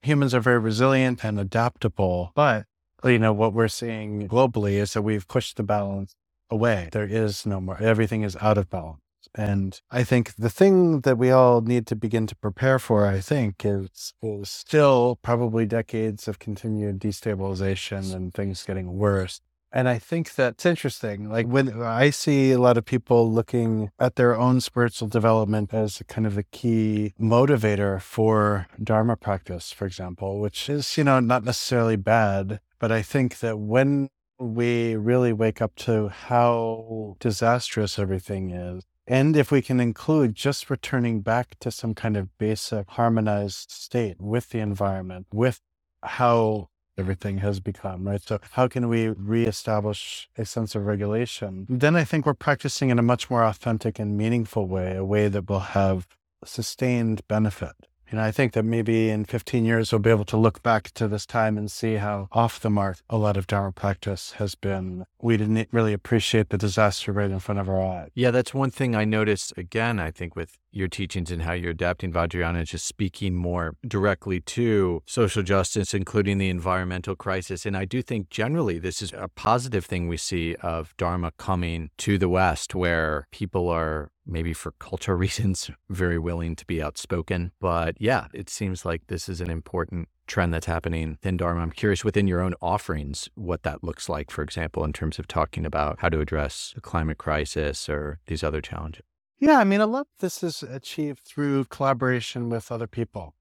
Humans are very resilient and adaptable, but you know, what we're seeing globally is that we've pushed the balance away. There is no more, everything is out of balance. And I think the thing that we all need to begin to prepare for, I think, is, is still probably decades of continued destabilization and things getting worse. And I think that's interesting. Like when I see a lot of people looking at their own spiritual development as kind of a key motivator for Dharma practice, for example, which is, you know, not necessarily bad. But I think that when we really wake up to how disastrous everything is, and if we can include just returning back to some kind of basic harmonized state with the environment, with how everything has become, right? So, how can we reestablish a sense of regulation? Then I think we're practicing in a much more authentic and meaningful way, a way that will have sustained benefit. You know, I think that maybe in 15 years, we'll be able to look back to this time and see how off the mark a lot of Dharma practice has been. We didn't really appreciate the disaster right in front of our eyes. Yeah, that's one thing I noticed again, I think, with your teachings and how you're adapting Vajrayana, just speaking more directly to social justice, including the environmental crisis. And I do think generally this is a positive thing we see of Dharma coming to the West, where people are maybe for cultural reasons, very willing to be outspoken. But yeah, it seems like this is an important trend that's happening in Dharma. I'm curious within your own offerings what that looks like, for example, in terms of talking about how to address the climate crisis or these other challenges. Yeah, I mean, a lot of this is achieved through collaboration with other people.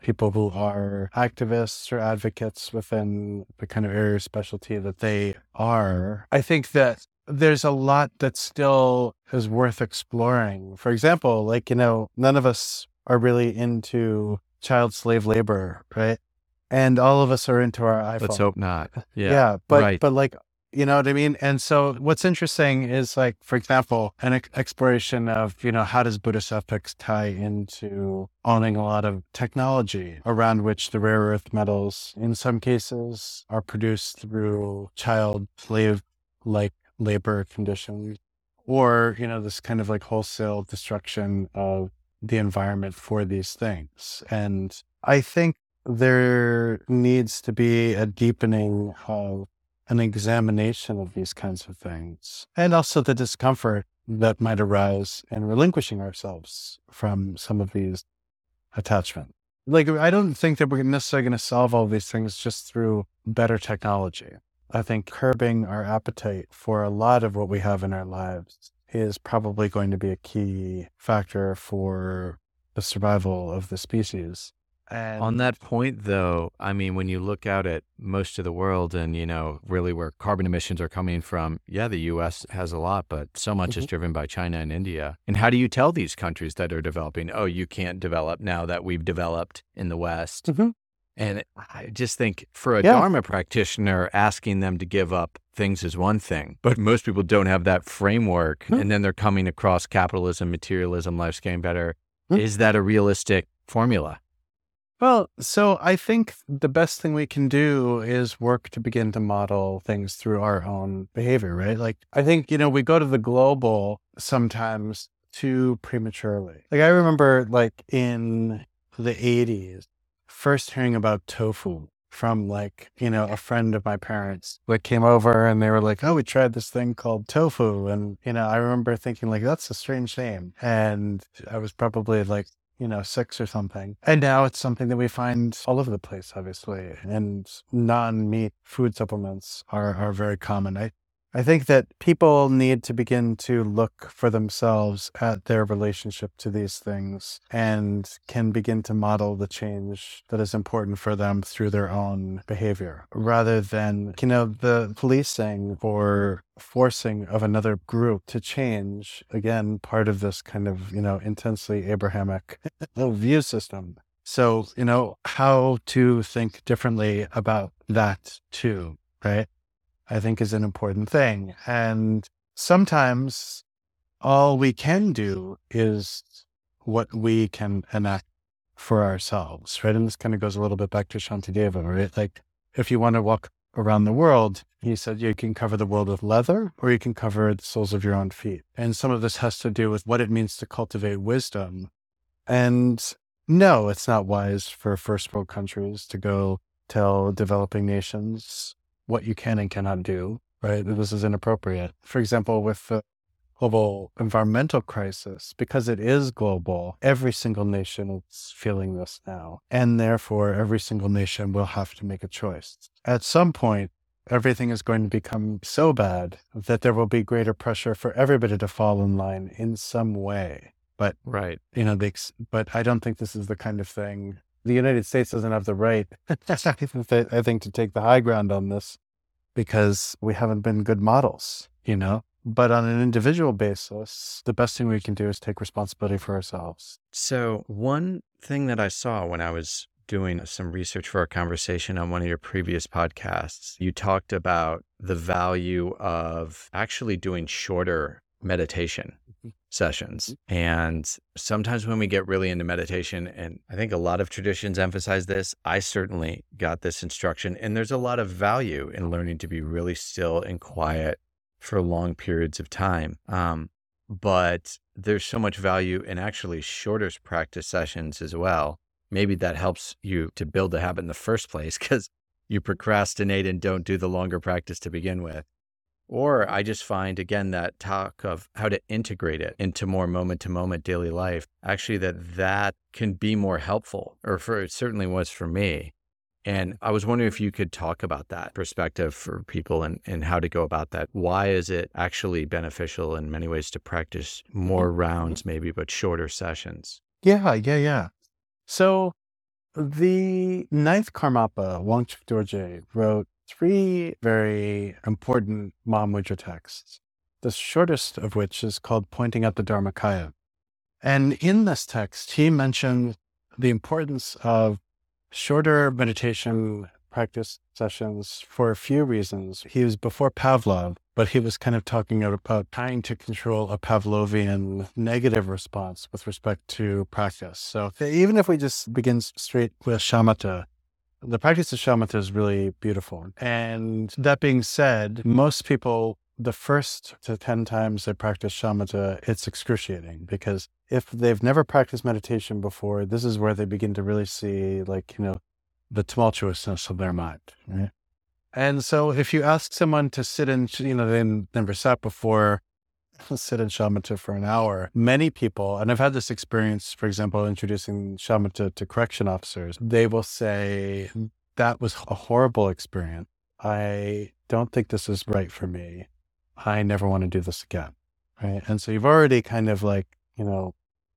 People who are activists or advocates within the kind of area of specialty that they are. I think that there's a lot that still is worth exploring. For example, like, you know, none of us are really into child slave labor, right? And all of us are into our iPhone. Let's hope not. Yeah. yeah but, right. but like, you know what I mean? And so what's interesting is like, for example, an ex- exploration of, you know, how does Buddhist ethics tie into owning a lot of technology around which the rare earth metals in some cases are produced through child slave like labor conditions or, you know, this kind of like wholesale destruction of the environment for these things. And I think there needs to be a deepening of an examination of these kinds of things and also the discomfort that might arise in relinquishing ourselves from some of these attachments. Like, I don't think that we're necessarily going to solve all these things just through better technology. I think curbing our appetite for a lot of what we have in our lives is probably going to be a key factor for the survival of the species. And on that point, though, I mean, when you look out at most of the world and, you know, really where carbon emissions are coming from, yeah, the US has a lot, but so much mm-hmm. is driven by China and India. And how do you tell these countries that are developing, oh, you can't develop now that we've developed in the West? Mm-hmm. And I just think for a yeah. Dharma practitioner, asking them to give up things is one thing, but most people don't have that framework. Mm-hmm. And then they're coming across capitalism, materialism, life's getting better. Mm-hmm. Is that a realistic formula? Well, so I think the best thing we can do is work to begin to model things through our own behavior, right? Like, I think, you know, we go to the global sometimes too prematurely. Like, I remember, like, in the 80s, first hearing about tofu from like, you know, a friend of my parents that came over and they were like, oh, we tried this thing called tofu. And, you know, I remember thinking like, that's a strange name. And I was probably like you know, six or something. And now it's something that we find all over the place, obviously. And non meat food supplements are, are very common. I, I think that people need to begin to look for themselves at their relationship to these things and can begin to model the change that is important for them through their own behavior rather than, you know, the policing or forcing of another group to change. Again, part of this kind of, you know, intensely Abrahamic view system. So, you know, how to think differently about that too, right? I think is an important thing. And sometimes all we can do is what we can enact for ourselves, right? And this kind of goes a little bit back to Shantideva, right? Like if you want to walk around the world, he said you can cover the world with leather or you can cover the soles of your own feet. And some of this has to do with what it means to cultivate wisdom. And no, it's not wise for first world countries to go tell developing nations what you can and cannot do, right? This is inappropriate. For example, with the global environmental crisis, because it is global, every single nation is feeling this now. And therefore, every single nation will have to make a choice. At some point, everything is going to become so bad that there will be greater pressure for everybody to fall in line in some way. But right, you know, they, but I don't think this is the kind of thing the United States doesn't have the right, I think, to take the high ground on this because we haven't been good models, you know? But on an individual basis, the best thing we can do is take responsibility for ourselves. So, one thing that I saw when I was doing some research for our conversation on one of your previous podcasts, you talked about the value of actually doing shorter meditation. Sessions. Mm-hmm. And sometimes when we get really into meditation, and I think a lot of traditions emphasize this, I certainly got this instruction. And there's a lot of value in learning to be really still and quiet for long periods of time. Um, but there's so much value in actually shorter practice sessions as well. Maybe that helps you to build the habit in the first place because you procrastinate and don't do the longer practice to begin with. Or I just find, again, that talk of how to integrate it into more moment to moment daily life, actually, that that can be more helpful, or for it certainly was for me. And I was wondering if you could talk about that perspective for people and, and how to go about that. Why is it actually beneficial in many ways to practice mm-hmm. more rounds, maybe, but shorter sessions? Yeah, yeah, yeah. So the ninth Karmapa, Wangchuk Dorje, wrote three very important Mahamudra texts, the shortest of which is called Pointing at the Dharmakaya. And in this text, he mentioned the importance of shorter meditation practice sessions for a few reasons. He was before Pavlov, but he was kind of talking about trying to control a Pavlovian negative response with respect to practice. So even if we just begin straight with shamatha, the practice of shamatha is really beautiful. And that being said, most people, the first to 10 times they practice shamatha, it's excruciating because if they've never practiced meditation before, this is where they begin to really see, like, you know, the tumultuousness of their mind. Right? And so if you ask someone to sit in, you know, they never sat before, sit in shamatha for an hour. Many people, and I've had this experience, for example, introducing shamatha to correction officers, they will say, that was a horrible experience. I don't think this is right for me. I never want to do this again. Right. And so you've already kind of like, you know,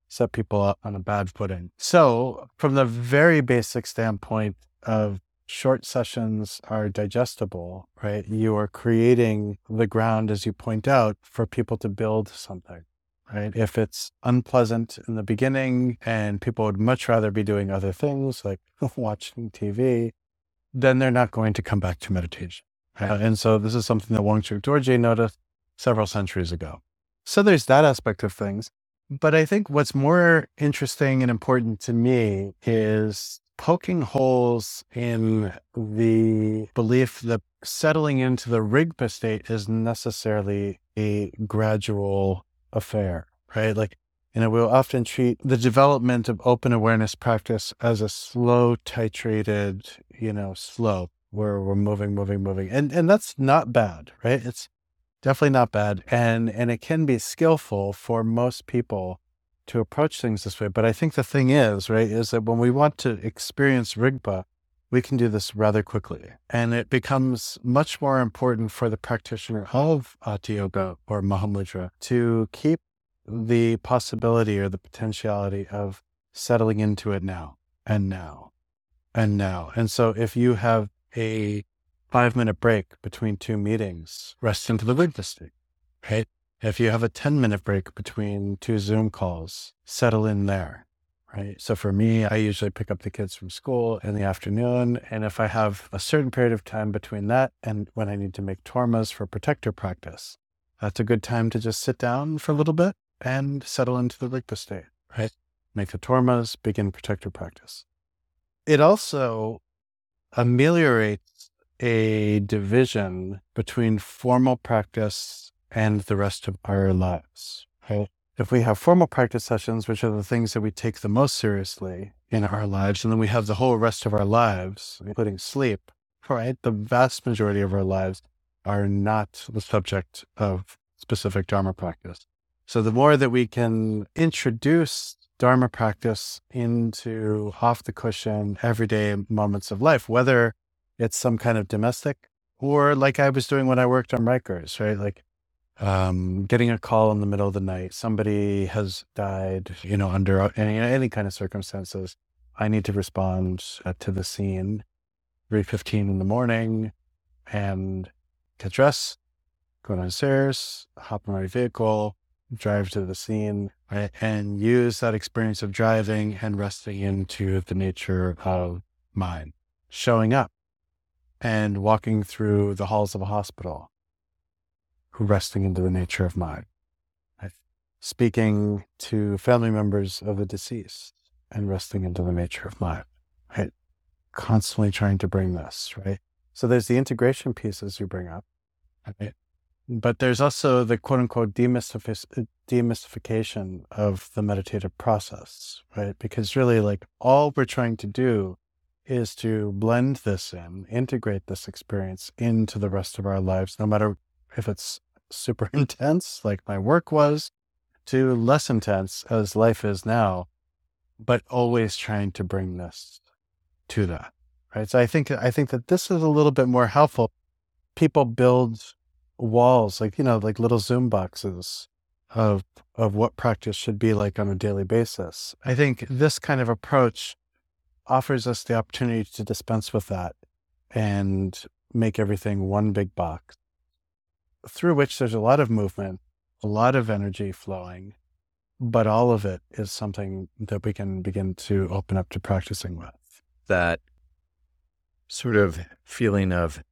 set people up on a bad footing. So from the very basic standpoint of short sessions are digestible, right? You are creating the ground, as you point out, for people to build something, right? If it's unpleasant in the beginning and people would much rather be doing other things like watching TV, then they're not going to come back to meditation. Right? And so this is something that Wangchuk Dorje noticed several centuries ago. So there's that aspect of things. But I think what's more interesting and important to me is poking holes in the belief that settling into the Rigpa state is necessarily a gradual affair, right? Like, you know, we'll often treat the development of open awareness practice as a slow, titrated, you know, slope where we're moving, moving, moving. And and that's not bad, right? It's definitely not bad. And and it can be skillful for most people to approach things this way. But I think the thing is, right, is that when we want to experience Rigpa, we can do this rather quickly. And it becomes much more important for the practitioner of Ati Yoga or Mahamudra to keep the possibility or the potentiality of settling into it now and now and now. And so if you have a five minute break between two meetings, rest into the Rigpa state, right? If you have a 10 minute break between two Zoom calls, settle in there right? So for me, I usually pick up the kids from school in the afternoon. And if I have a certain period of time between that and when I need to make tormas for protector practice, that's a good time to just sit down for a little bit and settle into the Rigpa state, right? Make the tormas, begin protector practice. It also ameliorates a division between formal practice and the rest of our lives, right? if we have formal practice sessions, which are the things that we take the most seriously in our lives, and then we have the whole rest of our lives, including sleep, right? The vast majority of our lives are not the subject of specific Dharma practice. So the more that we can introduce Dharma practice into off the cushion, everyday moments of life, whether it's some kind of domestic or like I was doing when I worked on Rikers, right? Like um, getting a call in the middle of the night, somebody has died, you know, under any, any kind of circumstances. I need to respond uh, to the scene 3.15 in the morning and get dressed, go downstairs, hop in my vehicle, drive to the scene, right? and use that experience of driving and resting into the nature of mine, showing up and walking through the halls of a hospital resting into the nature of mind. Speaking to family members of the deceased and resting into the nature of mind, right? Constantly trying to bring this, right? So there's the integration pieces you bring up, right? But there's also the quote unquote demystification of the meditative process, right? Because really, like, all we're trying to do is to blend this in, integrate this experience into the rest of our lives, no matter if it's super intense, like my work was, to less intense as life is now, but always trying to bring this to that. Right. So I think I think that this is a little bit more helpful. People build walls, like, you know, like little Zoom boxes of of what practice should be like on a daily basis. I think this kind of approach offers us the opportunity to dispense with that and make everything one big box through which there's a lot of movement, a lot of energy flowing, but all of it is something that we can begin to open up to practicing with. That sort of feeling of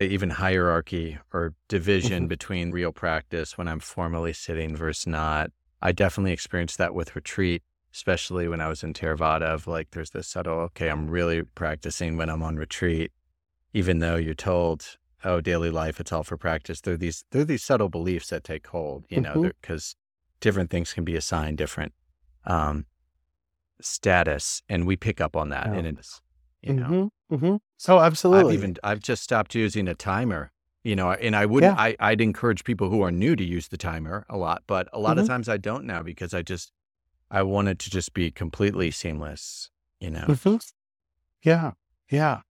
even hierarchy or division mm-hmm. between real practice when I'm formally sitting versus not. I definitely experienced that with retreat, especially when I was in Theravada of like, there's this subtle, okay, I'm really practicing when I'm on retreat, even though you're told oh, daily life, it's all for practice. There are these, there are these subtle beliefs that take hold, you know, because mm-hmm. different things can be assigned different um, status, and we pick up on that, and it's, you know, mm-hmm. Mm-hmm. so absolutely. I've even I've just stopped using a timer, you know, and I wouldn't. Yeah. I I'd encourage people who are new to use the timer a lot, but a lot of mm-hmm. times I don't now because I just I wanted to just be completely seamless, you know. Mm-hmm. Yeah, yeah.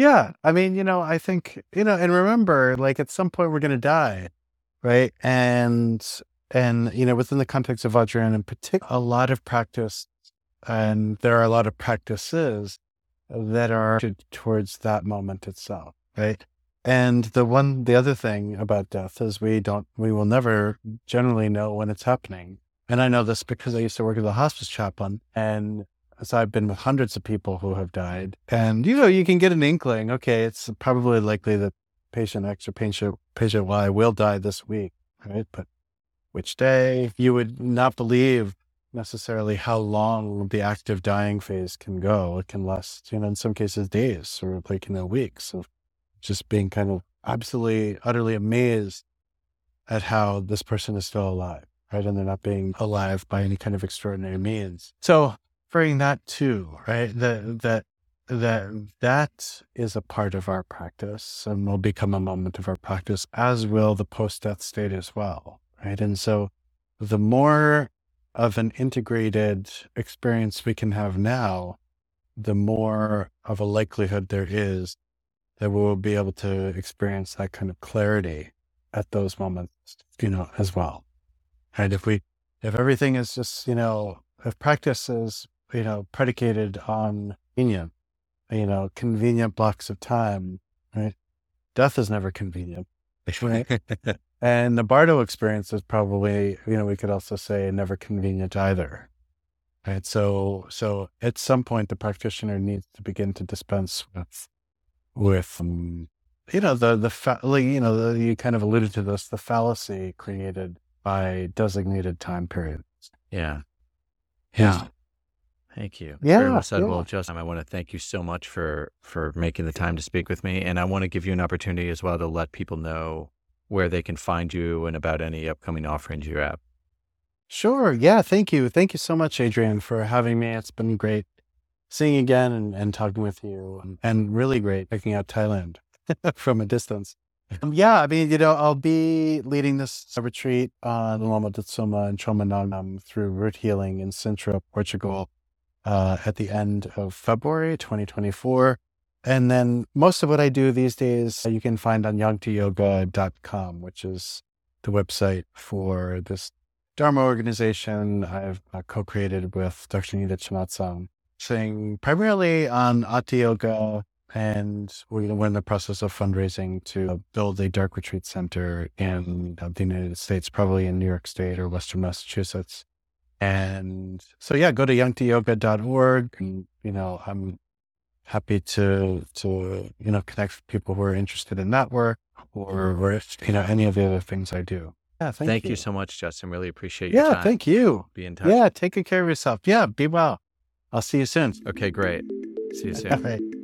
Yeah. I mean, you know, I think, you know, and remember, like at some point we're going to die. Right. And, and, you know, within the context of Vajrayana in particular, a lot of practice and there are a lot of practices that are towards that moment itself. Right. And the one, the other thing about death is we don't, we will never generally know when it's happening. And I know this because I used to work as a hospice chaplain and so I've been with hundreds of people who have died. And, you know, you can get an inkling, okay, it's probably likely that patient X or patient, patient Y will die this week, right? But which day? You would not believe necessarily how long the active dying phase can go. It can last, you know, in some cases days or like, you know, weeks of just being kind of absolutely, utterly amazed at how this person is still alive, right? And they're not being alive by any kind of extraordinary means. So bring that too, right? That that that that is a part of our practice and will become a moment of our practice, as will the post-death state as well, right? And so, the more of an integrated experience we can have now, the more of a likelihood there is that we'll be able to experience that kind of clarity at those moments, you know, as well. And if we, if everything is just, you know, if practice is, you know, predicated on convenient, you know, convenient blocks of time, right? Death is never convenient. Right? and the Bardo experience is probably, you know, we could also say never convenient either. Right. So, so at some point, the practitioner needs to begin to dispense with, with, um, you know, the, the, fa- like, you know, the, you kind of alluded to this, the fallacy created by designated time periods. Yeah. Yeah. Thank you. Yeah, Very well said. yeah. Well, Justin, I want to thank you so much for for making the time to speak with me, and I want to give you an opportunity as well to let people know where they can find you and about any upcoming offerings you have. Sure. Yeah. Thank you. Thank you so much, Adrian, for having me. It's been great seeing you again and, and talking with you, and, and really great checking out Thailand from a distance. Um, yeah, I mean, you know, I'll be leading this retreat on Lama Dutsuma and Chomanagam through root healing in Central Portugal, uh, at the end of February 2024. And then most of what I do these days, you can find on yangtiyoga.com, which is the website for this Dharma organization I've uh, co-created with Dr. Nida Chenagtsang, saying primarily on Ati Yoga, and we're, we're in the process of fundraising to build a dark retreat center in uh, the United States, probably in New York State or Western Massachusetts. And so, yeah, go to yangtiyoga.org. And, you know, I'm happy to, to, you know, connect with people who are interested in that work or, or you know, any of the other things I do. Yeah. Thank, Thank, you. you. so much, Justin. Really appreciate your Yeah. time. Thank you. Be in touch. Yeah. Take good care of yourself. Yeah. Be well. I'll see you soon. Okay, great. See you soon.